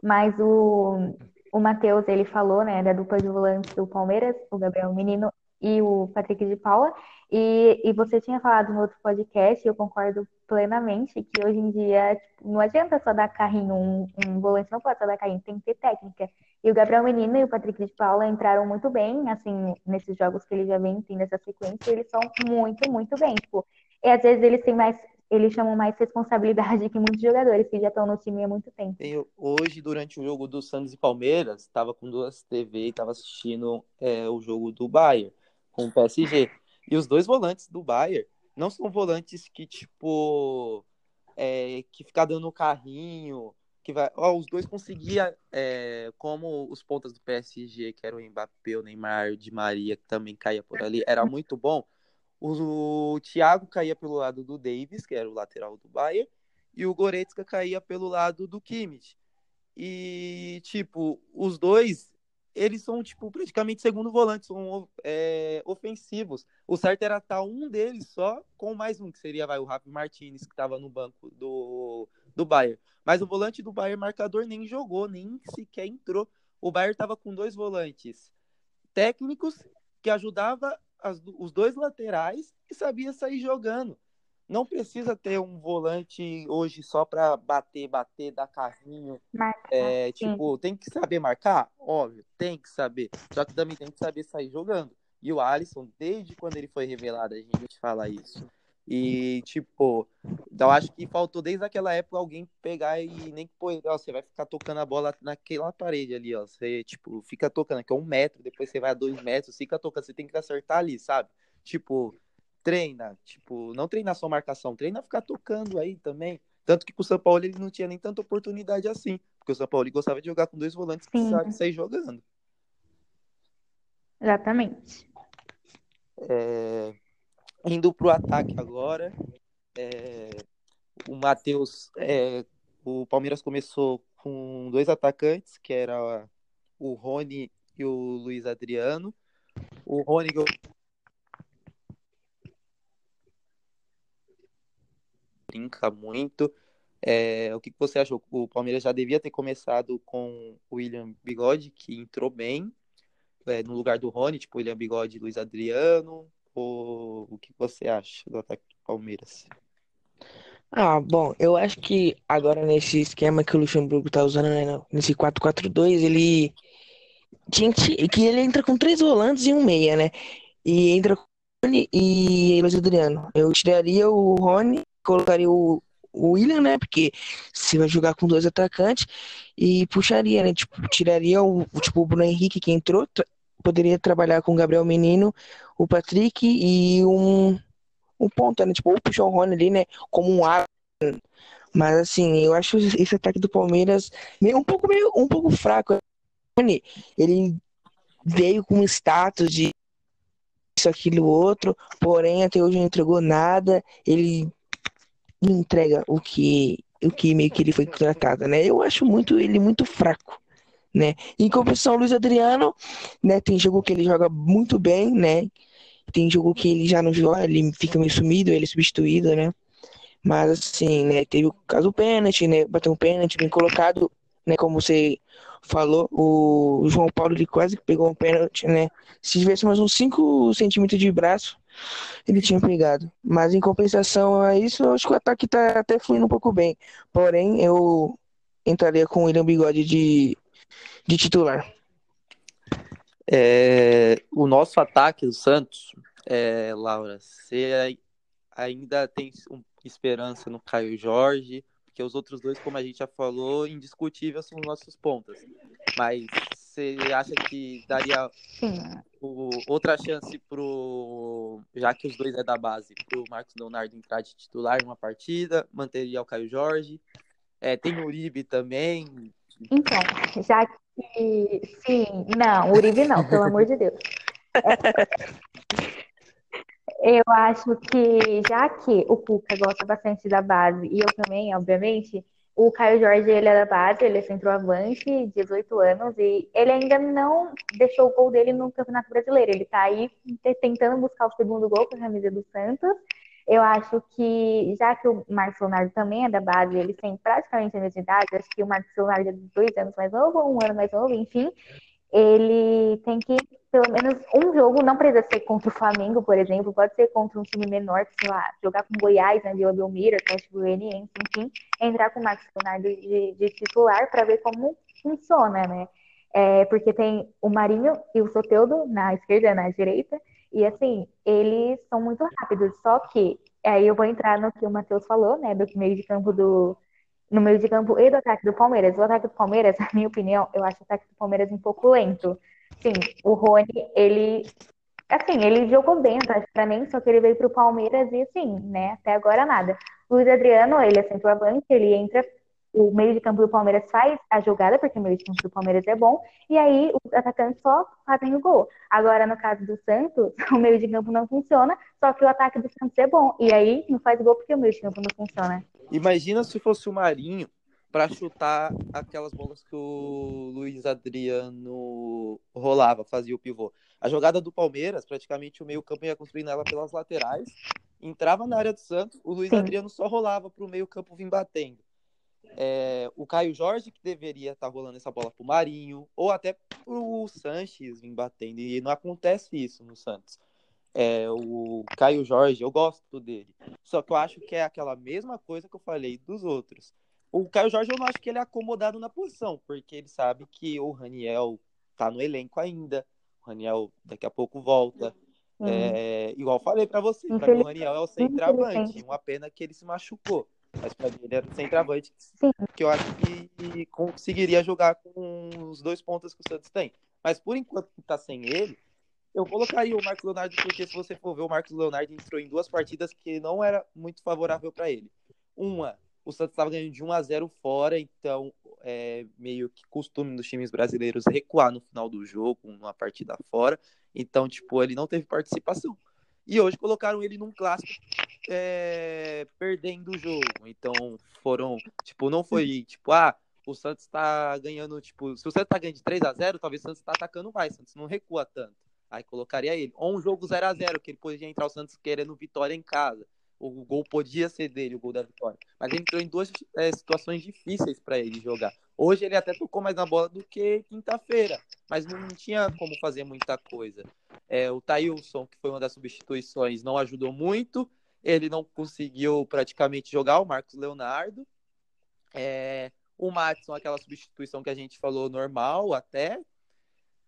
Speaker 3: Mas o, o Matheus, ele falou, né, da dupla de volantes do Palmeiras, o Gabriel Menino e o Patrick de Paula, e, e você tinha falado no outro podcast, e eu concordo plenamente, que hoje em dia tipo, não adianta só dar carrinho, um, um volante não pode só dar carrinho, tem que ter técnica. E o Gabriel Menino e o Patrick de Paula entraram muito bem, assim, nesses jogos que ele já vem tendo essa sequência, eles são muito, muito bem. Tipo, e às vezes eles têm mais, eles chamam mais responsabilidade (laughs) que muitos jogadores que já estão no time há muito tempo.
Speaker 1: Eu, hoje, durante o jogo do Santos e Palmeiras, estava com duas TV e estava assistindo é, o jogo do Bayern com o PSG. E os dois volantes do Bayern não são volantes que, tipo, é, que ficar dando carrinho, que vai. Ó, os dois conseguiam, é, como os pontas do PSG, que eram o Mbappé, o Neymar, de Maria, que também caía por ali, era muito bom. O, o Thiago caía pelo lado do Davis, que era o lateral do Bayern, e o Goretzka caía pelo lado do Kimmich. E, tipo, os dois, eles são, tipo, praticamente segundo volante, são é, ofensivos. O certo era estar um deles só com mais um, que seria vai, o Rafa Martinez, que estava no banco do, do Bayern. Mas o volante do Bayern marcador nem jogou, nem sequer entrou. O Bayern estava com dois volantes técnicos que ajudava as, os dois laterais e sabia sair jogando. Não precisa ter um volante hoje só para bater, bater, dar carrinho.
Speaker 3: Marcar,
Speaker 1: é, tipo, tem que saber marcar? Óbvio, tem que saber. Só que também tem que saber sair jogando. E o Alisson, desde quando ele foi revelado, a gente fala isso. E, tipo, eu acho que faltou desde aquela época alguém pegar e nem que, pô, ó, você vai ficar tocando a bola naquela parede ali, ó. Você, tipo, fica tocando, que é um metro, depois você vai a dois metros, fica tocando, você tem que acertar ali, sabe? Tipo, treina, tipo, não treinar só marcação, treina ficar tocando aí também. Tanto que com o São Paulo ele não tinha nem tanta oportunidade assim, porque o São Paulo gostava de jogar com dois volantes que sabem sair jogando.
Speaker 3: Exatamente.
Speaker 1: É... Indo pro ataque agora, é... o Matheus, é... o Palmeiras começou com dois atacantes, que era o Rony e o Luiz Adriano. O Rony brinca muito. É, o que você achou? O Palmeiras já devia ter começado com o William Bigode, que entrou bem é, no lugar do Rony, tipo William Bigode e Luiz Adriano. Ou o que você acha do ataque do Palmeiras?
Speaker 2: Ah, bom, eu acho que agora nesse esquema que o Luxemburgo tá usando, né, nesse 4-4-2, ele tinha que ele entra com três volantes e um meia, né? E entra com o Rony e Luiz Adriano. Eu tiraria o Rony colocaria o, o William, né? Porque se vai jogar com dois atacantes e puxaria, né? Tipo, tiraria o, tipo, o Bruno Henrique que entrou, poderia trabalhar com o Gabriel Menino, o Patrick e um, um ponta, né? Tipo, ou puxar o Rony ali, né? Como um ar. Mas assim, eu acho esse ataque do Palmeiras meio um pouco meio um pouco fraco. Ele veio com status de isso, aquilo, outro, porém até hoje não entregou nada. Ele entrega o que o que meio que ele foi tratado, né? Eu acho muito ele muito fraco, né? Em compensação, Luiz Adriano, né? Tem jogo que ele joga muito bem, né? Tem jogo que ele já não joga, ele fica meio sumido, ele é substituído, né? Mas assim, né? Teve o caso do pênalti, né? Bateu um pênalti bem colocado, né? Como você falou, o João Paulo ele quase pegou um pênalti, né? Se tivesse mais uns 5 centímetros de braço, ele tinha pegado. Mas em compensação a isso, eu acho que o ataque tá até fluindo um pouco bem. Porém, eu entraria com o William Bigode de, de titular.
Speaker 1: É, o nosso ataque do Santos, é, Laura, você ainda tem esperança no Caio Jorge, porque os outros dois, como a gente já falou, indiscutíveis são os nossos pontas. Mas você acha que daria o, outra chance pro. Já que os dois é da base, pro Marcos Leonardo entrar de titular em uma partida, manteria o Caio Jorge. É, tem o Uribe também.
Speaker 3: Então, já que. Sim, não, Uribe não, pelo amor de Deus. (laughs) Eu acho que, já que o Cuca gosta bastante da base, e eu também, obviamente, o Caio Jorge, ele é da base, ele é centroavante, 18 anos, e ele ainda não deixou o gol dele no Campeonato Brasileiro. Ele tá aí tentando buscar o segundo gol com a camisa do Santos. Eu acho que, já que o Marcos Leonardo também é da base, ele tem praticamente a mesma idade, acho que o Marcos Leonardo é dois anos mais novo, um ano mais novo, enfim, ele tem que, pelo menos, um jogo, não precisa ser contra o Flamengo, por exemplo, pode ser contra um time menor, sei lá, jogar com Goiás, né, Vila Belmiro, Atlético Goianiense, enfim, entrar com o Marcos Leonardo de, de titular para ver como funciona, né? É, porque tem o Marinho e o Soteudo na esquerda na direita, e assim, eles são muito rápidos, só que aí eu vou entrar no que o Matheus falou, né, do meio de campo do, no meio de campo e do ataque do Palmeiras. O ataque do Palmeiras, (laughs) na minha opinião, eu acho o ataque do Palmeiras um pouco lento. Sim, o Rony, ele Assim, ele jogou bem praticamente, só que ele veio pro Palmeiras e assim, né? Até agora nada. Luiz Adriano, ele é centroavante, ele entra, o meio de campo do Palmeiras faz a jogada, porque o meio de campo do Palmeiras é bom, e aí os atacantes só fazem o gol. Agora, no caso do Santos, (laughs) o meio de campo não funciona, só que o ataque do Santos é bom. E aí não faz gol porque o meio de campo não funciona.
Speaker 1: Imagina se fosse o Marinho para chutar aquelas bolas que o Luiz Adriano rolava, fazia o pivô. A jogada do Palmeiras, praticamente o meio-campo ia construindo ela pelas laterais, entrava na área do Santos, o Luiz Sim. Adriano só rolava para o meio-campo vir batendo. É, o Caio Jorge, que deveria estar tá rolando essa bola para o Marinho, ou até para o Sanches vir batendo, e não acontece isso no Santos. É, o Caio Jorge, eu gosto dele. Só que eu acho que é aquela mesma coisa que eu falei dos outros. O Caio Jorge, eu não acho que ele é acomodado na posição, porque ele sabe que o Raniel tá no elenco ainda. O Raniel daqui a pouco volta. Uhum. É, igual falei para você, para o Raniel é o centroavante. Uma pena que ele se machucou. Mas para mim ele era o centroavante que eu acho que conseguiria jogar com os dois pontos que o Santos tem. Mas por enquanto que tá sem ele, eu colocaria o Marcos Leonardo, porque se você for ver, o Marcos Leonardo entrou em duas partidas que não era muito favorável para ele. Uma, o Santos estava ganhando de 1 a 0 fora, então é meio que costume dos times brasileiros recuar no final do jogo, numa partida fora. Então, tipo, ele não teve participação. E hoje colocaram ele num clássico é, perdendo o jogo. Então, foram, tipo, não foi tipo, ah, o Santos tá ganhando, tipo, se o Santos tá ganhando de 3 a 0 talvez o Santos tá atacando mais, o Santos não recua tanto. Aí colocaria ele. Ou um jogo 0 a 0 que ele podia entrar o Santos querendo vitória em casa o gol podia ser dele, o gol da vitória. Mas ele entrou em duas é, situações difíceis para ele jogar. Hoje ele até tocou mais na bola do que quinta-feira, mas não tinha como fazer muita coisa. É, o Tailson, que foi uma das substituições, não ajudou muito. Ele não conseguiu praticamente jogar, o Marcos Leonardo. É, o Matson, aquela substituição que a gente falou normal até.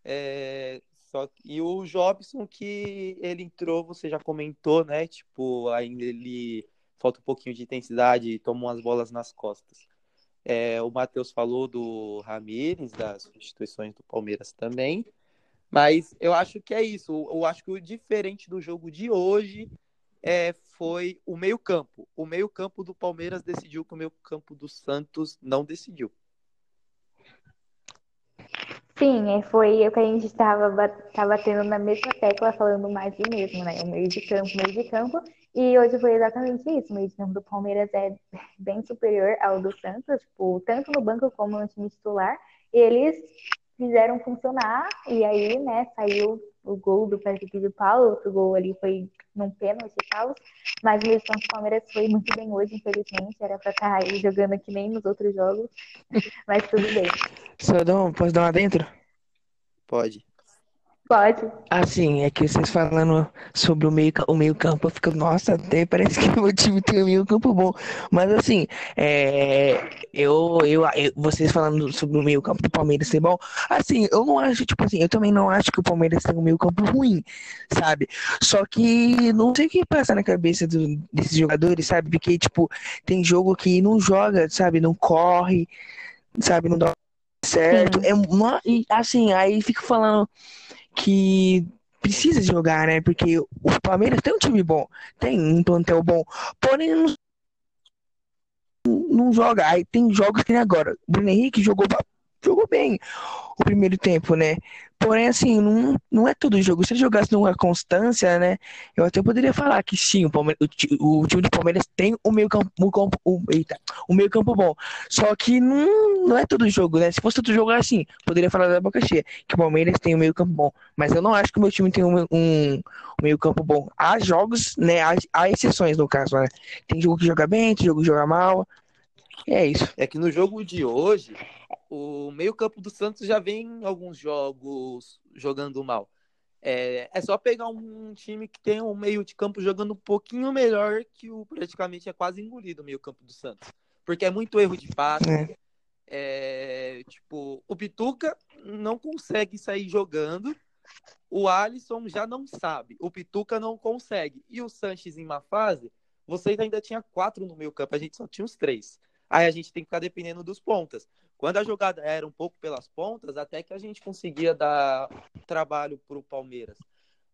Speaker 1: É, só e o Jobson que ele entrou, você já comentou, né? Tipo, ainda ele falta um pouquinho de intensidade e tomou as bolas nas costas. É, o Matheus falou do Ramires, das substituições do Palmeiras também. Mas eu acho que é isso. Eu acho que o diferente do jogo de hoje é, foi o meio-campo. O meio-campo do Palmeiras decidiu que o meio-campo do Santos não decidiu.
Speaker 3: Sim, é, foi o que a gente estava tá batendo na mesma tecla, falando mais do mesmo, né? O meio de campo, meio de campo. E hoje foi exatamente isso. O meio de campo do Palmeiras é bem superior ao do Santos, tipo, tanto no banco como no time titular. Eles fizeram funcionar, e aí, né, saiu o gol do Felipe de Paulo, outro gol ali foi num pênalti e tal. Mas o meio de campo do Palmeiras foi muito bem hoje, infelizmente. Era pra estar aí jogando que nem nos outros jogos, (laughs) mas tudo bem.
Speaker 2: Sodom, posso dar uma dentro?
Speaker 1: Pode.
Speaker 3: Pode.
Speaker 2: Assim, é que vocês falando sobre o meio, o meio campo, eu fico, nossa, até parece que o (laughs) meu time tem um meio campo bom. Mas assim, é, eu, eu, eu, vocês falando sobre o meio campo do Palmeiras ser bom, assim, eu não acho, tipo assim, eu também não acho que o Palmeiras tem um meio campo ruim, sabe? Só que não sei o que passa na cabeça do, desses jogadores, sabe? Porque, tipo, tem jogo que não joga, sabe? Não corre, sabe? Não dá certo. Sim. É uma, e assim, aí fico falando que precisa jogar, né? Porque o Palmeiras tem um time bom, tem um plantel bom, porém não, não joga. Aí tem jogos que nem agora. Bruno Henrique jogou, jogou bem o primeiro tempo, né? Porém, assim, não, não é todo jogo. Se ele jogasse numa constância, né? Eu até poderia falar que sim, o, o, o time do Palmeiras tem o meio campo, o, o, eita, o meio campo bom. Só que não, não é todo jogo, né? Se fosse todo jogo assim, poderia falar da boca cheia, que o Palmeiras tem o meio campo bom. Mas eu não acho que o meu time tem um, um, um meio campo bom. Há jogos, né? Há, há exceções no caso, né? Tem jogo que joga bem, tem jogo que joga mal. É isso.
Speaker 1: É que no jogo de hoje, o meio-campo do Santos já vem alguns jogos jogando mal. É, é só pegar um time que tem um meio de campo jogando um pouquinho melhor que o praticamente é quase engolido o meio-campo do Santos. Porque é muito erro de passe. É. É, tipo, o Pituca não consegue sair jogando. O Alisson já não sabe. O Pituca não consegue. E o Sanches em uma fase, vocês ainda tinha quatro no meio campo, a gente só tinha os três. Aí a gente tem que ficar dependendo dos pontas. Quando a jogada era um pouco pelas pontas, até que a gente conseguia dar trabalho para o Palmeiras.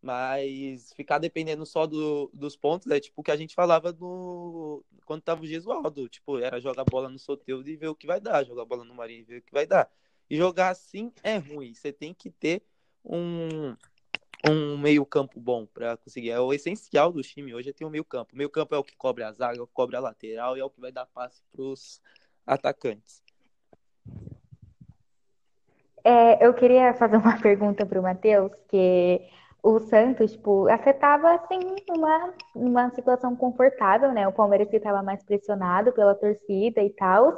Speaker 1: Mas ficar dependendo só do, dos pontos é tipo o que a gente falava no, quando tava o Gesualdo. Tipo, era jogar bola no Soteldo e ver o que vai dar, jogar bola no Marinho e ver o que vai dar. E jogar assim é ruim. Você tem que ter um, um meio-campo bom para conseguir. É o essencial do time hoje é ter um meio-campo. O meio-campo é o que cobre a zaga, é o que cobre a lateral e é o que vai dar passe pros atacantes.
Speaker 3: É, eu queria fazer uma (laughs) pergunta para o Matheus, que o Santos, tipo, afetava, assim, uma, uma situação confortável, né? O Palmeiras que estava mais pressionado pela torcida e tal.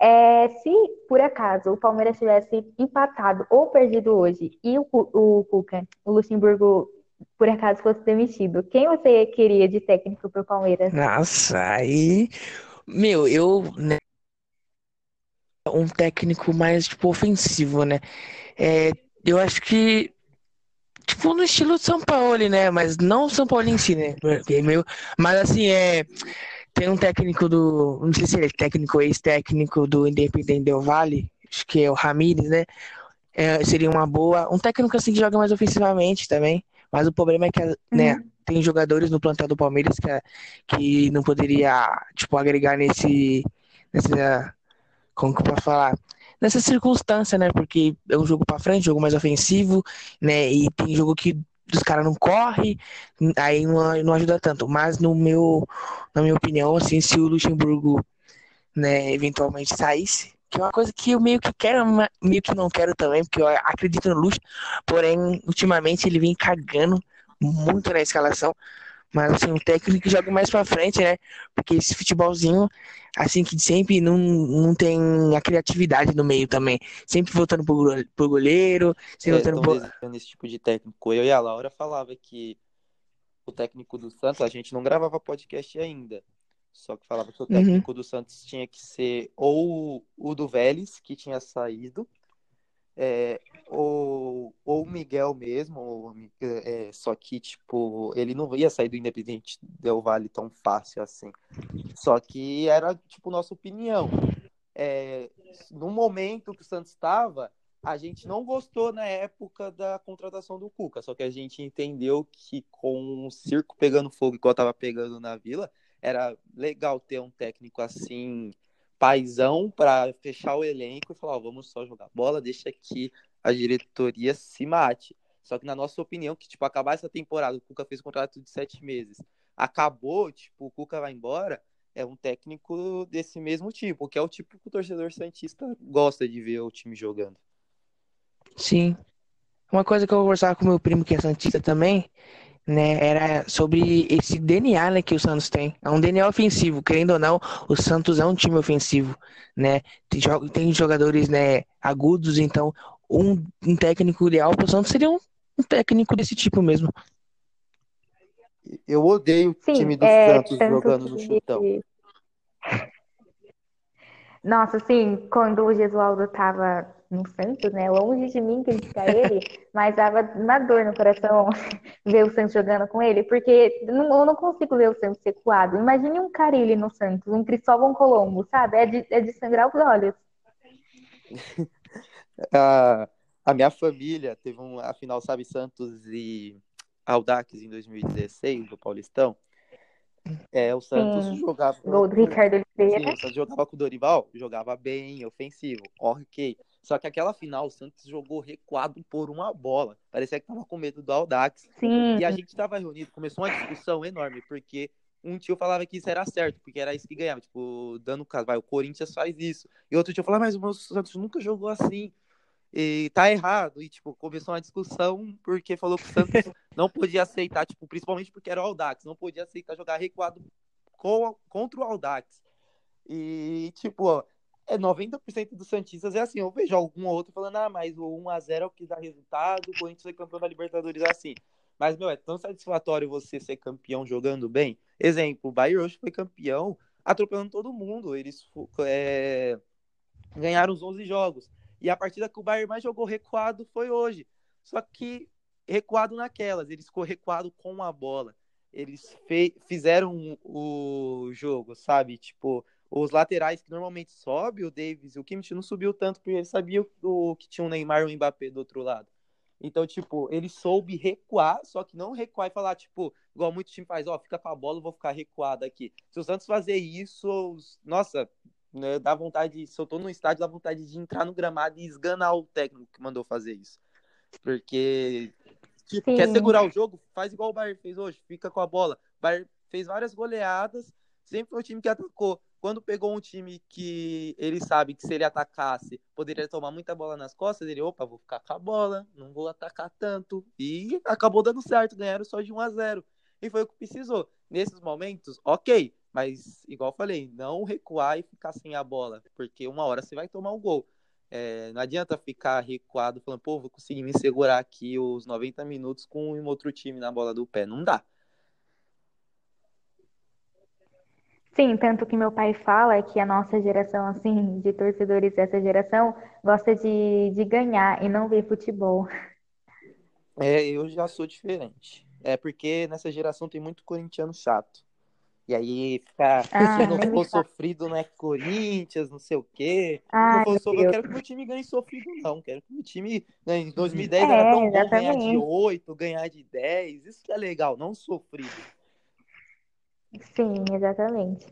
Speaker 3: É, se, por acaso, o Palmeiras tivesse empatado ou perdido hoje e o, o Cuca, o Luxemburgo, por acaso fosse demitido, quem você queria de técnico para o Palmeiras?
Speaker 2: Nossa, aí... Meu, eu... Né, um técnico mais, tipo, ofensivo, né? É, eu acho que tipo no estilo São Paulo, né? Mas não São Paulo em si, né? Mas assim, é. Tem um técnico do. Não sei se ele é técnico ou ex-técnico do Independente Del Vale, acho que é o Ramires, né? É, seria uma boa. Um técnico assim que joga mais ofensivamente também. Mas o problema é que, né, uhum. tem jogadores no plantel do Palmeiras que, que não poderia, tipo, agregar nesse. nessa. Como que eu posso falar? nessa circunstância, né? Porque é um jogo para frente, jogo mais ofensivo, né? E tem jogo que os caras não correm, aí não, não ajuda tanto. Mas no meu, na minha opinião, assim, se o Luxemburgo, né, eventualmente saísse, que é uma coisa que eu meio que quero, meio que não quero também, porque eu acredito no Luxo, porém, ultimamente ele vem cagando muito na escalação. Mas assim, um técnico que joga mais pra frente, né? Porque esse futebolzinho, assim, que sempre não, não tem a criatividade no meio também. Sempre voltando pro, pro goleiro, sempre
Speaker 1: é,
Speaker 2: voltando
Speaker 1: pro. esse tipo de técnico. Eu e a Laura falava que o técnico do Santos, a gente não gravava podcast ainda. Só que falava que o uhum. técnico uhum. do Santos tinha que ser ou o do Vélez, que tinha saído, é, ou, ou o Miguel mesmo, ou, é, só que, tipo, ele não ia sair do Independente Del Vale tão fácil assim. Só que era, tipo, nossa opinião. É, no momento que o Santos estava, a gente não gostou na época da contratação do Cuca, só que a gente entendeu que com o circo pegando fogo igual tava pegando na Vila, era legal ter um técnico assim paizão para fechar o elenco e falar, ó, vamos só jogar bola, deixa que a diretoria se mate. Só que na nossa opinião, que tipo, acabar essa temporada, o Cuca fez um contrato de sete meses, acabou, tipo, o Cuca vai embora, é um técnico desse mesmo tipo, que é o tipo que o torcedor santista gosta de ver o time jogando.
Speaker 2: Sim. Uma coisa que eu conversava com meu primo que é santista também, né, era sobre esse DNA, né, que o Santos tem. É um DNA ofensivo, querendo ou não, o Santos é um time ofensivo, né? Tem, tem jogadores, né, agudos, então um, um técnico ideal para o Santos seria um, um, técnico desse tipo mesmo.
Speaker 1: Eu odeio o time do é, Santos jogando no chutão. (laughs)
Speaker 3: Nossa, assim, quando o Gesualdo tava no Santos, né? Longe de mim criticar ele, mas dava uma dor no coração (laughs) ver o Santos jogando com ele, porque eu não consigo ver o Santos ser coado. Imagine um Carilli no Santos, um Cristóvão Colombo, sabe? É de, é de sangrar os olhos. (laughs)
Speaker 1: a, a minha família teve um, afinal, sabe, Santos e Audax em 2016, do Paulistão. É, o Santos Sim. jogava.
Speaker 3: Gol do Ricardo Oliveira.
Speaker 1: Sim, o Santos jogava com o Dorival, jogava bem, ofensivo, ok. Só que aquela final, o Santos jogou recuado por uma bola. Parecia que tava com medo do Audax.
Speaker 3: Sim.
Speaker 1: E a gente tava reunido, começou uma discussão enorme, porque um tio falava que isso era certo, porque era isso que ganhava. Tipo, dando caso, vai, o Corinthians faz isso. E outro tio falava, mas o meu Santos nunca jogou assim. E tá errado. E, tipo, começou uma discussão porque falou que o Santos (laughs) não podia aceitar, tipo, principalmente porque era o Audax, não podia aceitar jogar recuado com, contra o Audax. E, tipo, é 90% dos Santistas é assim. Eu vejo algum outro falando, ah, mas o 1x0 é o que dá resultado, o Corinthians foi campeão da Libertadores assim. Mas, meu, é tão satisfatório você ser campeão jogando bem. Exemplo, o Bayern hoje foi campeão atropelando todo mundo. Eles é, ganharam os 11 jogos. E a partida que o Bayern mais jogou recuado foi hoje. Só que recuado naquelas. Eles ficou recuado com a bola. Eles fizeram o jogo, sabe? Tipo, os laterais que normalmente sobe, o Davis e o Kimmich não subiu tanto porque ele sabia o, que tinha o Neymar e o Mbappé do outro lado. Então, tipo, ele soube recuar, só que não recuar e falar, tipo, igual muito time faz, ó, fica com a bola, eu vou ficar recuado aqui. Se o Santos fazer isso, nossa, né, dá vontade, se eu tô no estádio, dá vontade de entrar no gramado e esganar o técnico que mandou fazer isso. Porque, tipo, quer segurar o jogo, faz igual o Bayern fez hoje, fica com a bola. O Bayern fez várias goleadas, sempre foi o time que atacou quando pegou um time que ele sabe que se ele atacasse, poderia tomar muita bola nas costas, ele, opa, vou ficar com a bola, não vou atacar tanto. E acabou dando certo, ganharam só de 1 a 0 E foi o que precisou. Nesses momentos, ok, mas igual falei, não recuar e ficar sem a bola, porque uma hora você vai tomar um gol. É, não adianta ficar recuado falando, pô, vou conseguir me segurar aqui os 90 minutos com um outro time na bola do pé. Não dá.
Speaker 3: Sim, tanto que meu pai fala que a nossa geração, assim, de torcedores dessa geração, gosta de, de ganhar e não ver futebol.
Speaker 1: É, eu já sou diferente. É porque nessa geração tem muito corintiano chato. E aí fica, ah, se não for sofrido, não é Corinthians, não sei o quê.
Speaker 3: Ah,
Speaker 1: não for eu quero que o meu time ganhe sofrido, não. Quero que o meu time, né, em 2010 é, era tão bom ganhar de 8, ganhar de 10. Isso que é legal, não sofrido.
Speaker 3: Sim, exatamente.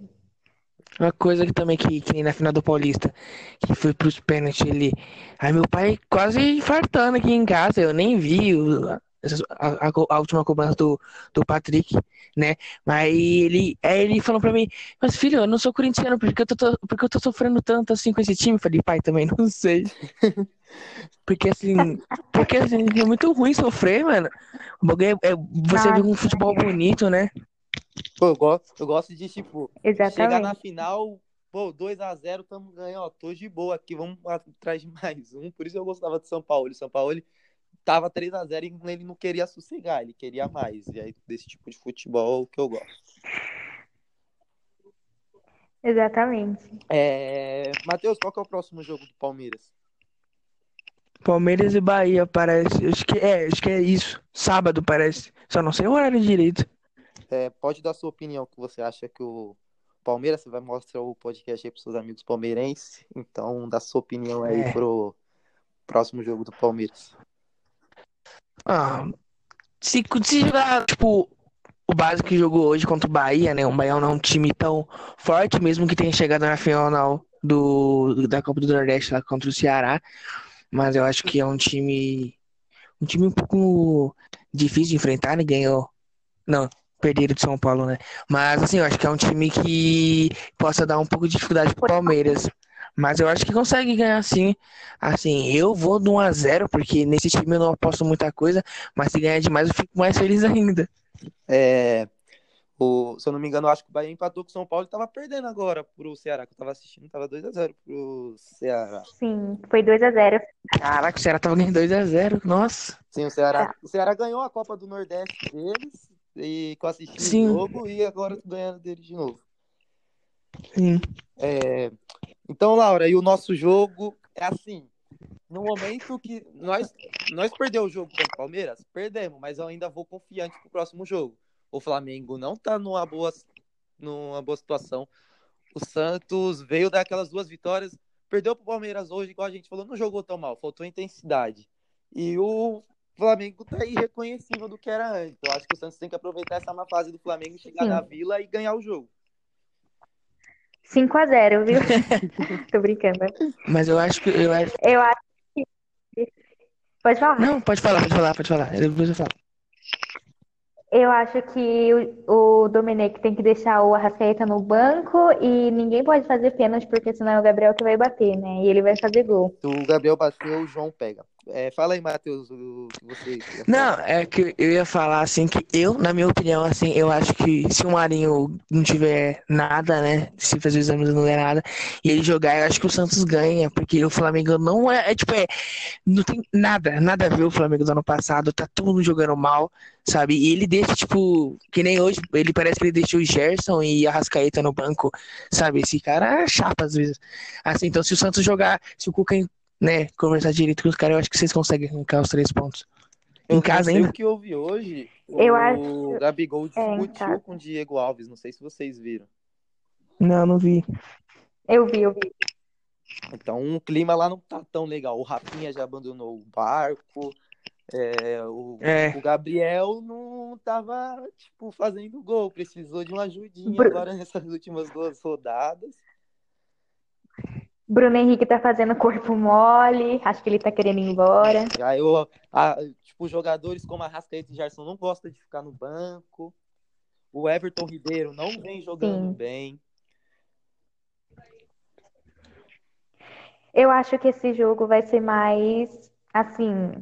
Speaker 2: Uma coisa que também que, que nem na final do Paulista, que foi pros pênaltis ali. Aí meu pai quase infartando aqui em casa, eu nem vi o, a, a, a, última cobrança do, do Patrick, né? Mas ele, aí ele falou pra mim, mas filho, eu não sou corintiano, porque eu tô, porque eu tô sofrendo tanto assim com esse time? Eu falei, pai, também não sei. (laughs) Porque assim, porque assim, é muito ruim sofrer, mano. É, é você ver um futebol bonito, né?
Speaker 1: Pô, eu gosto, eu gosto de, tipo, Exatamente. chegar na final, pô, 2x0, tamo ganhando, ó, tô de boa aqui, vamos atrás de (laughs) mais um. Por isso eu gostava de São Paulo. São Paulo ele tava 3x0 e ele não queria sossegar, ele queria mais. E aí, desse tipo de futebol que eu gosto.
Speaker 3: Exatamente.
Speaker 1: É... Matheus, qual que é o próximo jogo do Palmeiras?
Speaker 2: Palmeiras e Bahia, parece. Acho que é, acho que é isso. Sábado, parece. Só não sei o horário direito.
Speaker 1: É, pode dar sua opinião, que você acha que o Palmeiras, você vai mostrar o podcast aí para seus amigos palmeirenses, então dá sua opinião aí é. pro próximo jogo do Palmeiras.
Speaker 2: Ah, se, jogar, tipo, o básico que jogou hoje contra o Bahia, né? O Bahia não é um time tão forte, mesmo que tenha chegado na final do, da Copa do Nordeste lá contra o Ceará. Mas eu acho que é um time. Um time um pouco difícil de enfrentar, né? Ganhou. Não, perderam de São Paulo, né? Mas assim, eu acho que é um time que possa dar um pouco de dificuldade pro Palmeiras. Mas eu acho que consegue ganhar sim. Assim, eu vou do 1x0, porque nesse time eu não aposto muita coisa, mas se ganhar demais eu fico mais feliz (laughs) ainda.
Speaker 1: É. O, se eu não me engano, eu acho que o Bahia empatou com o São Paulo e tava perdendo agora pro Ceará, que eu tava assistindo, tava 2x0 pro Ceará.
Speaker 3: Sim, foi 2x0.
Speaker 2: Caraca, o Ceará tava ganhando 2x0, nossa.
Speaker 1: Sim, o Ceará, o Ceará ganhou a Copa do Nordeste deles e que eu assisti Sim. o jogo e agora ganhando dele de novo.
Speaker 2: Sim.
Speaker 1: É, então, Laura, e o nosso jogo é assim. No momento que nós, nós perdemos o jogo contra o Palmeiras, perdemos, mas eu ainda vou confiante pro próximo jogo. O Flamengo não tá numa boa, numa boa situação. O Santos veio daquelas duas vitórias, perdeu pro Palmeiras hoje, igual a gente falou, não jogou tão mal, faltou intensidade. E o Flamengo tá irreconhecível do que era antes. Eu acho que o Santos tem que aproveitar essa má fase do Flamengo, chegar Sim. na Vila e ganhar o jogo.
Speaker 3: 5x0, viu? (laughs) Tô brincando.
Speaker 2: Mas eu acho que. Eu acho,
Speaker 3: eu acho que. Pode falar.
Speaker 2: Não, pode falar, pode falar, pode falar. Depois eu falo.
Speaker 3: Eu acho que o, o Domenech tem que deixar o Arrascaeta no banco e ninguém pode fazer pênalti, porque senão é o Gabriel que vai bater, né? E ele vai fazer gol.
Speaker 1: Se o Gabriel bater, o João pega. É, fala aí, Matheus, o que você.
Speaker 2: Não, é que eu ia falar assim que eu, na minha opinião, assim, eu acho que se o Marinho não tiver nada, né? Se fazer os exames não der nada, e ele jogar, eu acho que o Santos ganha, porque o Flamengo não é, é tipo, é, não tem nada, nada a ver o Flamengo do ano passado, tá mundo jogando mal, sabe? E ele deixa, tipo, que nem hoje, ele parece que ele deixou o Gerson e a Rascaeta no banco, sabe? Esse cara é chato às vezes. Assim, então se o Santos jogar, se o Cuca né, conversar direito com os caras, eu acho que vocês conseguem arrancar os três pontos.
Speaker 1: Eu em casa ainda. o que houve hoje.
Speaker 3: Eu
Speaker 1: o
Speaker 3: acho...
Speaker 1: Gabigol é, discutiu é, com o Diego Alves, não sei se vocês viram.
Speaker 2: Não, não vi.
Speaker 3: Eu vi, eu vi.
Speaker 1: Então o clima lá não tá tão legal. O Rafinha já abandonou o barco. É, o,
Speaker 2: É.
Speaker 1: o Gabriel não tava, tipo, fazendo gol. Precisou de uma ajudinha
Speaker 3: Bru-
Speaker 1: agora nessas últimas duas rodadas.
Speaker 3: Bruno Henrique tá fazendo corpo mole, acho que ele tá querendo ir embora.
Speaker 1: Aí, eu, a- tipo, jogadores como a Rascaeta e Gerson não gostam de ficar no banco. O Everton Ribeiro não vem jogando
Speaker 3: Sim.
Speaker 1: bem.
Speaker 3: Eu acho que esse jogo vai ser mais, assim,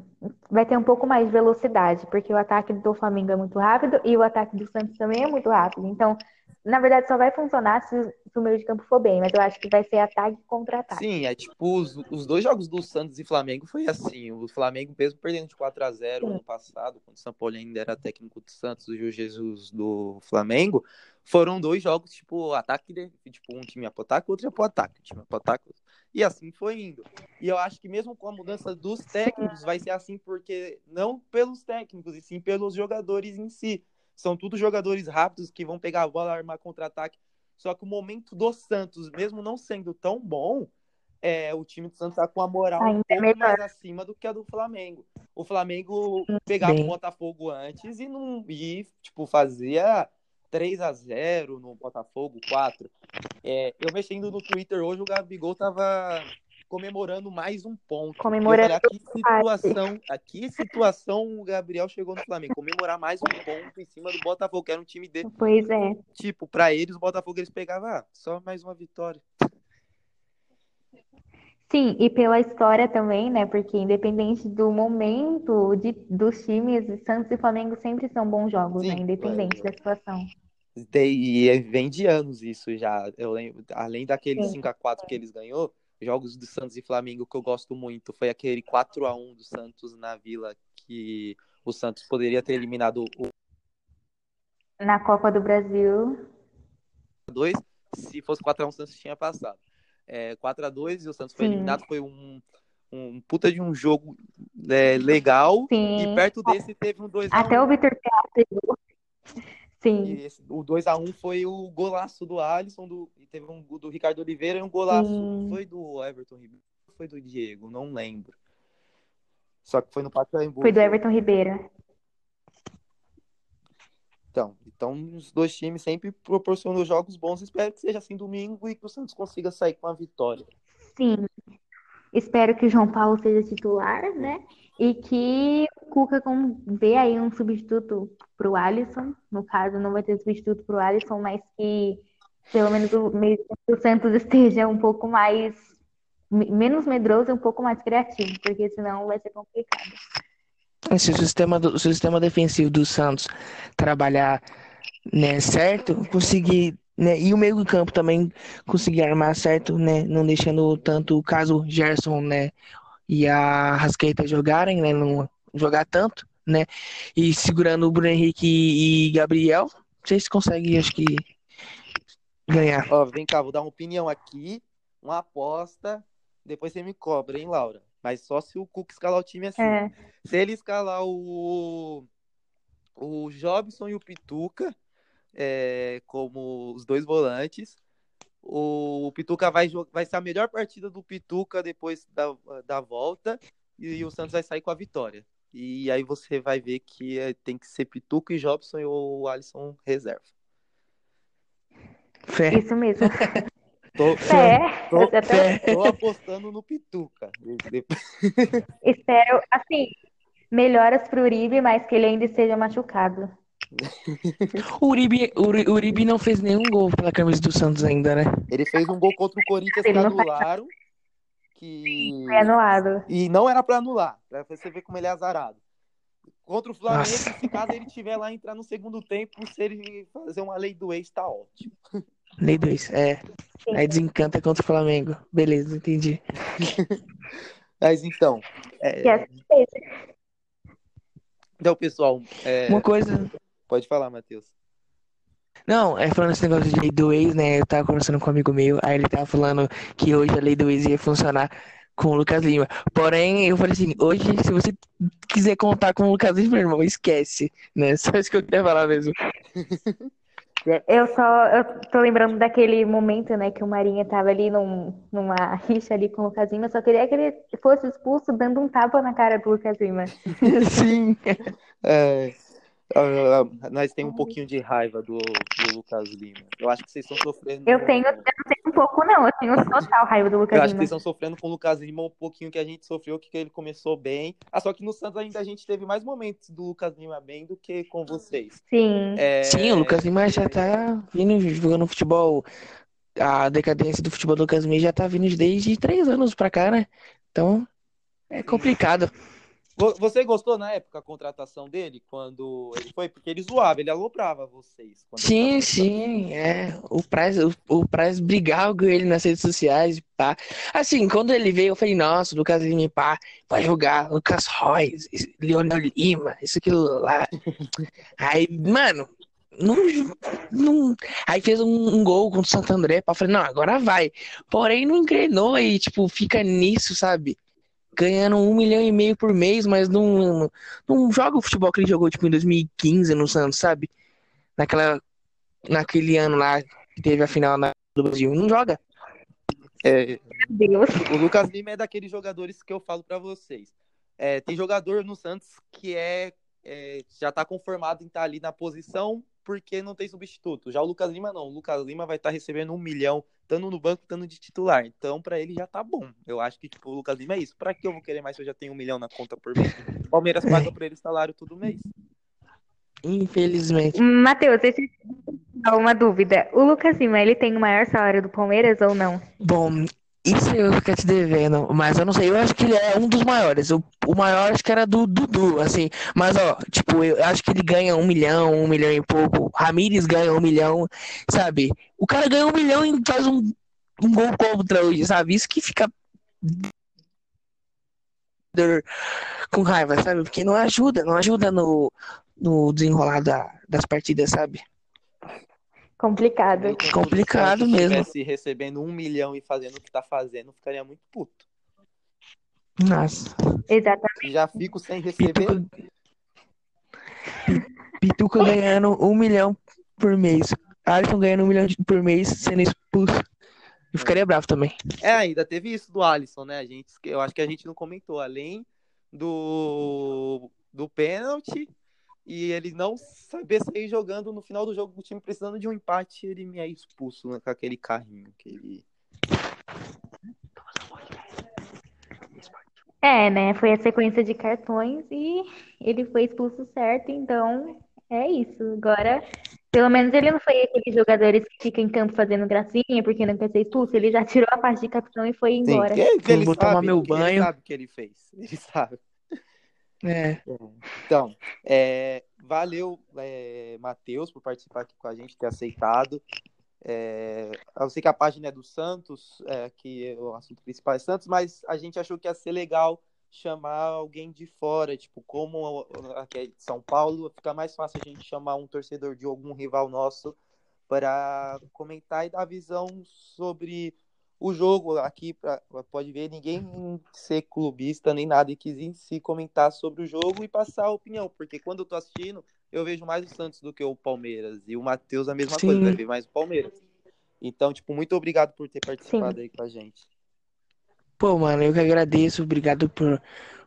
Speaker 3: vai ter um pouco mais de velocidade, porque o ataque do Flamengo é muito rápido e o ataque do Santos também é muito rápido. Então, na verdade, só vai funcionar se, se o meio de campo for bem, mas eu acho que vai ser ataque contra ataque.
Speaker 1: Sim, é tipo, os, os dois jogos do Santos e Flamengo foi assim. O Flamengo, mesmo perdendo de 4 a 0
Speaker 3: Sim.
Speaker 1: ano passado, quando o São Paulo ainda era técnico do Santos, o Gil Jesus do Flamengo, foram dois jogos, tipo, ataque, de- tipo, um time ia pro ataque, outro ia pro ataque, um time ia pro ataque. E assim foi indo. E eu acho que mesmo com a mudança dos técnicos, vai ser assim, porque não pelos técnicos, e sim pelos jogadores em si. São tudo jogadores rápidos que vão pegar a bola, armar contra-ataque. Só que o momento do Santos, mesmo não sendo tão bom, é, o time do Santos tá com a moral um
Speaker 3: Ainda é
Speaker 1: pouco
Speaker 3: melhor.
Speaker 1: mais acima do que a do Flamengo. O Flamengo pegava
Speaker 2: Bem.
Speaker 1: o Botafogo antes e não e, tipo, fazia 3 a 0 no Botafogo, 4. É, eu mexendo no Twitter hoje, o Gabigol tava comemorando mais um ponto.
Speaker 3: Comemorando
Speaker 1: Eu falei, "Ah, que situação, a que situação o Gabriel chegou no Flamengo, comemorar mais um ponto em cima do Botafogo, que era um time de,
Speaker 3: Pois é.
Speaker 1: tipo, pra eles, o Botafogo eles pegavam, ah, só mais uma vitória.
Speaker 3: Sim, e pela história também, né? Porque independente do momento de, dos times, Santos e Flamengo sempre são bons jogos, né?
Speaker 1: Sim,
Speaker 3: Independente
Speaker 1: é.
Speaker 3: da situação.
Speaker 1: E vem de anos isso já. Eu lembro, além daquele
Speaker 3: Sim.
Speaker 1: 5x4 que eles ganhou, jogos do Santos e Flamengo que eu gosto muito foi aquele 4x1 do Santos na Vila, que o Santos poderia ter eliminado o
Speaker 3: Na Copa do Brasil,
Speaker 1: 2, se fosse 4x1 o Santos tinha passado. É, 4x2 e o Santos foi
Speaker 3: Sim.
Speaker 1: eliminado, foi um, um puta de um jogo é, legal, e
Speaker 3: sim.
Speaker 1: perto desse teve um 2x1.
Speaker 3: Até o Vitor pegou. Sim,
Speaker 1: E esse- o 2x1 foi o golaço do Alisson, do, e teve um do Ricardo Oliveira e um golaço.
Speaker 3: Sim.
Speaker 1: Foi do Everton Ribeiro? Foi do Diego? Não lembro. Só que foi no Pacaembu.
Speaker 3: foi do Everton Ribeiro.
Speaker 1: Então, então, os dois times sempre proporcionam jogos bons. Espero que seja assim domingo e que o Santos consiga sair com a vitória.
Speaker 3: Sim. Espero que o João Paulo seja titular, né? E que o Cuca dê aí um substituto pro Alisson. No caso, não vai ter substituto pro Alisson, mas que pelo menos o Santos (laughs) esteja um pouco mais me- menos medroso e um pouco mais criativo, porque senão vai ser complicado.
Speaker 2: Se o sistema, do, o sistema defensivo do Santos trabalhar né, certo, conseguir. Né, e o meio do campo também conseguir armar certo, né? Não deixando tanto o caso Gerson, né? E a Rascaeta jogarem, né? Não jogar tanto, né? E segurando o Bruno Henrique e, e Gabriel, vocês conseguem, acho que, ganhar.
Speaker 1: Ó, vem cá, vou dar uma opinião aqui, uma aposta. Depois você me cobra, hein, Laura? Mas só se o Cuca escalar o time assim.
Speaker 3: É,
Speaker 1: Se ele escalar o, o Jobson e o Pituca é, como os dois volantes, o Pituca vai, vai ser a melhor partida do Pituca depois da, da volta e o Santos vai sair com a vitória. E aí você vai ver que é, tem que ser Pituca e Jobson e o Alisson reserva.
Speaker 2: Fé.
Speaker 3: isso mesmo. (laughs)
Speaker 1: Tô,
Speaker 3: É,
Speaker 1: tô,
Speaker 3: eu até
Speaker 1: tô apostando no Pituca. (laughs)
Speaker 3: espero, assim, melhoras pro Uribe, mas que ele ainda esteja machucado.
Speaker 2: O Uribe, Uri- Uribe não fez nenhum gol pela camisa do Santos ainda, né?
Speaker 1: Ele fez um gol contra o Corinthians que anularam. Que...
Speaker 3: Foi anulado.
Speaker 1: E não era pra anular, pra você ver como ele é azarado. Contra o Flamengo,
Speaker 2: Nossa.
Speaker 1: se caso ele tiver lá entrar no segundo tempo, se ele fazer uma lei do ex, tá ótimo.
Speaker 2: Lei 2, é. Aí desencanta contra o Flamengo. Beleza, entendi. (laughs)
Speaker 1: Mas então, é,
Speaker 3: é
Speaker 1: então pessoal, é,
Speaker 2: Uma coisa.
Speaker 1: Pode falar, Matheus.
Speaker 2: Não, é falando esse negócio de lei do ex, né? Eu tava conversando com um amigo meu, aí ele tava falando que hoje a lei do ex ia funcionar com o Lucas Lima. Porém, eu falei assim, hoje, se você quiser contar com o Lucas Lima, meu irmão, esquece, né? (laughs) Só isso que eu queria falar mesmo. (laughs)
Speaker 3: Eu só eu tô lembrando daquele momento, né, que o Marinha tava ali num, numa rixa ali com o Lucas Lima, só queria que ele fosse expulso dando um tapa na cara do Lucas Lima. (laughs)
Speaker 2: Sim.
Speaker 1: É, ah, nós temos um pouquinho de raiva do, do Lucas Lima. Eu acho que vocês estão sofrendo.
Speaker 3: Eu tenho, eu não tenho um pouco, não, eu tenho total raiva do Lucas
Speaker 1: Eu acho que
Speaker 3: Lima.
Speaker 1: vocês estão sofrendo com o Lucas Lima um pouquinho que a gente sofreu, que ele começou bem. Ah, só que no Santos ainda a gente teve mais momentos do Lucas Lima bem do que com vocês.
Speaker 3: Sim.
Speaker 1: É,
Speaker 2: Sim, o Lucas Lima já tá vindo jogando futebol. A decadência do futebol do Lucas Lima já tá vindo desde três anos pra cá, né? Então é complicado.
Speaker 1: Vo- Você gostou na época a contratação dele, quando ele foi? Porque ele zoava, ele aloprava vocês.
Speaker 2: Sim, sim, é. O Praz, o, o Praz brigava com ele nas redes sociais, pá. Assim, quando ele veio, eu falei, nossa, Lucas Lima, pá, vai jogar Lucas Royce, Leonel Lima, isso, aquilo lá. (laughs) Aí, mano, não, não... Aí fez um, um gol contra o Santo André, pá, falei, não, agora vai. Porém, não engrenou e, tipo, fica nisso, sabe? Ganhando um milhão e meio por mês, mas não, não joga o futebol que ele jogou, tipo, em 2015 no Santos, sabe? Naquela naquele ano lá que teve a final na- do Brasil. Não joga.
Speaker 1: É. O Lucas Lima é daqueles jogadores que eu falo pra vocês. É, tem jogador no Santos que é, é, já tá conformado em estar ali na posição porque não tem substituto. Já o Lucas Lima não. O Lucas Lima vai estar recebendo um milhão, estando no banco, estando de titular. Então, pra ele já tá bom. Eu acho que tipo, o Lucas Lima é isso. Pra que eu vou querer mais se eu já tenho um milhão na conta por mês? O Palmeiras paga pra ele salário todo mês.
Speaker 2: Infelizmente.
Speaker 3: Matheus, deixa eu te dar uma dúvida. O Lucas Lima, ele tem o maior salário do Palmeiras ou não?
Speaker 2: Bom, isso eu fico te devendo, mas eu não sei. Eu acho que ele é um dos maiores. O, o maior acho que era do Dudu, assim. Mas, ó, tipo, eu acho que ele ganha um milhão, um milhão e pouco. Ramires ganha um milhão, sabe? O cara ganha um milhão e faz um, um gol contra hoje, sabe? Isso que fica com raiva, sabe? Porque não ajuda, não ajuda no, no desenrolar da- das partidas, sabe?
Speaker 3: Complicado.
Speaker 2: Complicado mesmo.
Speaker 1: estivesse recebendo um milhão e fazendo o que tá fazendo, ficaria muito puto.
Speaker 2: Nossa.
Speaker 3: Exatamente.
Speaker 1: Já fico sem receber.
Speaker 2: Pituca, Pituca ganhando um milhão por mês. Alisson ganhando um milhão por mês sendo expulso. Eu ficaria bravo também.
Speaker 1: É, ainda teve isso do Alisson, né? A gente, eu acho que a gente não comentou. Além do, do pênalti e ele não saber sair jogando no final do jogo, o time precisando de um empate, ele me é expulso né, com aquele carrinho que ele.
Speaker 3: É, né? Foi a sequência de cartões e ele foi expulso certo, então é isso. Agora, pelo menos ele não foi aqueles jogadores que ficam em campo fazendo gracinha porque não quer ser expulso. Ele já tirou a parte de capitão e foi
Speaker 1: Sim,
Speaker 3: embora.
Speaker 1: ele, ele
Speaker 2: Vou
Speaker 1: sabe,
Speaker 2: tomar meu
Speaker 1: ele
Speaker 2: banho.
Speaker 1: sabe o que ele fez. Ele sabe.
Speaker 2: É.
Speaker 1: Então, é, valeu, é, Matheus, por participar aqui com a gente, ter aceitado. É, eu sei que a página é do Santos, é, que o assunto principal é Santos, mas a gente achou que ia ser legal chamar alguém de fora, tipo, como aqui é de São Paulo, fica mais fácil a gente chamar um torcedor de algum rival nosso para comentar e dar visão sobre o jogo aqui, pra, pode ver, ninguém ser clubista nem nada e quis em si comentar sobre o jogo e passar a opinião, porque quando eu tô assistindo, eu vejo mais o Santos do que o Palmeiras, e o Matheus a mesma
Speaker 2: Sim.
Speaker 1: coisa, vai ver mais o Palmeiras. Então, tipo, muito obrigado por ter participado aí com a gente.
Speaker 2: Pô, mano, eu que agradeço. Obrigado por,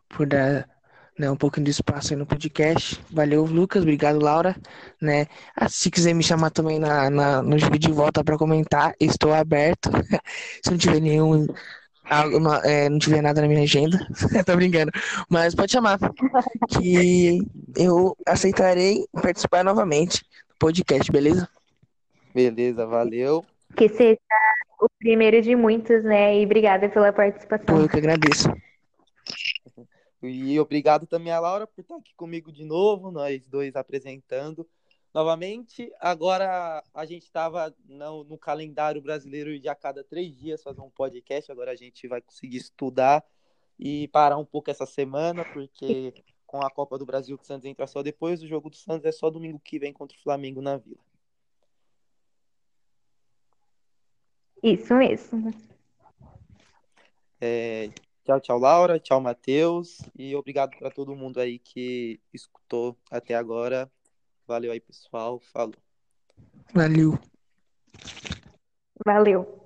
Speaker 2: por dar né, um pouquinho de espaço aí no podcast. Valeu, Lucas. Obrigado, Laura. Né? Ah, se quiser me chamar também na, na, no vídeo de volta para comentar, estou aberto. (laughs) se não tiver nenhum. algo na- é, não tiver nada na minha agenda, (laughs) tô brincando. Mas pode chamar, que eu aceitarei participar novamente do podcast, beleza?
Speaker 1: Beleza, valeu.
Speaker 3: Que seja o primeiro de muitos, né? E obrigada pela
Speaker 2: Pô,
Speaker 3: participação.
Speaker 2: eu que agradeço.
Speaker 1: E obrigado também a Laura por estar aqui comigo de novo, nós dois apresentando novamente. Agora a gente estava no, no calendário brasileiro de a cada três dias fazer um podcast. Agora a gente vai conseguir estudar e parar um pouco essa semana, porque (laughs) com a Copa do Brasil que o Santos entra só depois, o jogo do Santos é só domingo que vem contra o Flamengo na Vila.
Speaker 3: Isso mesmo.
Speaker 1: É, tchau, tchau, Laura. Tchau, Matheus. E obrigado para todo mundo aí que escutou até agora. Valeu aí, pessoal. Falou.
Speaker 2: Valeu.
Speaker 3: Valeu.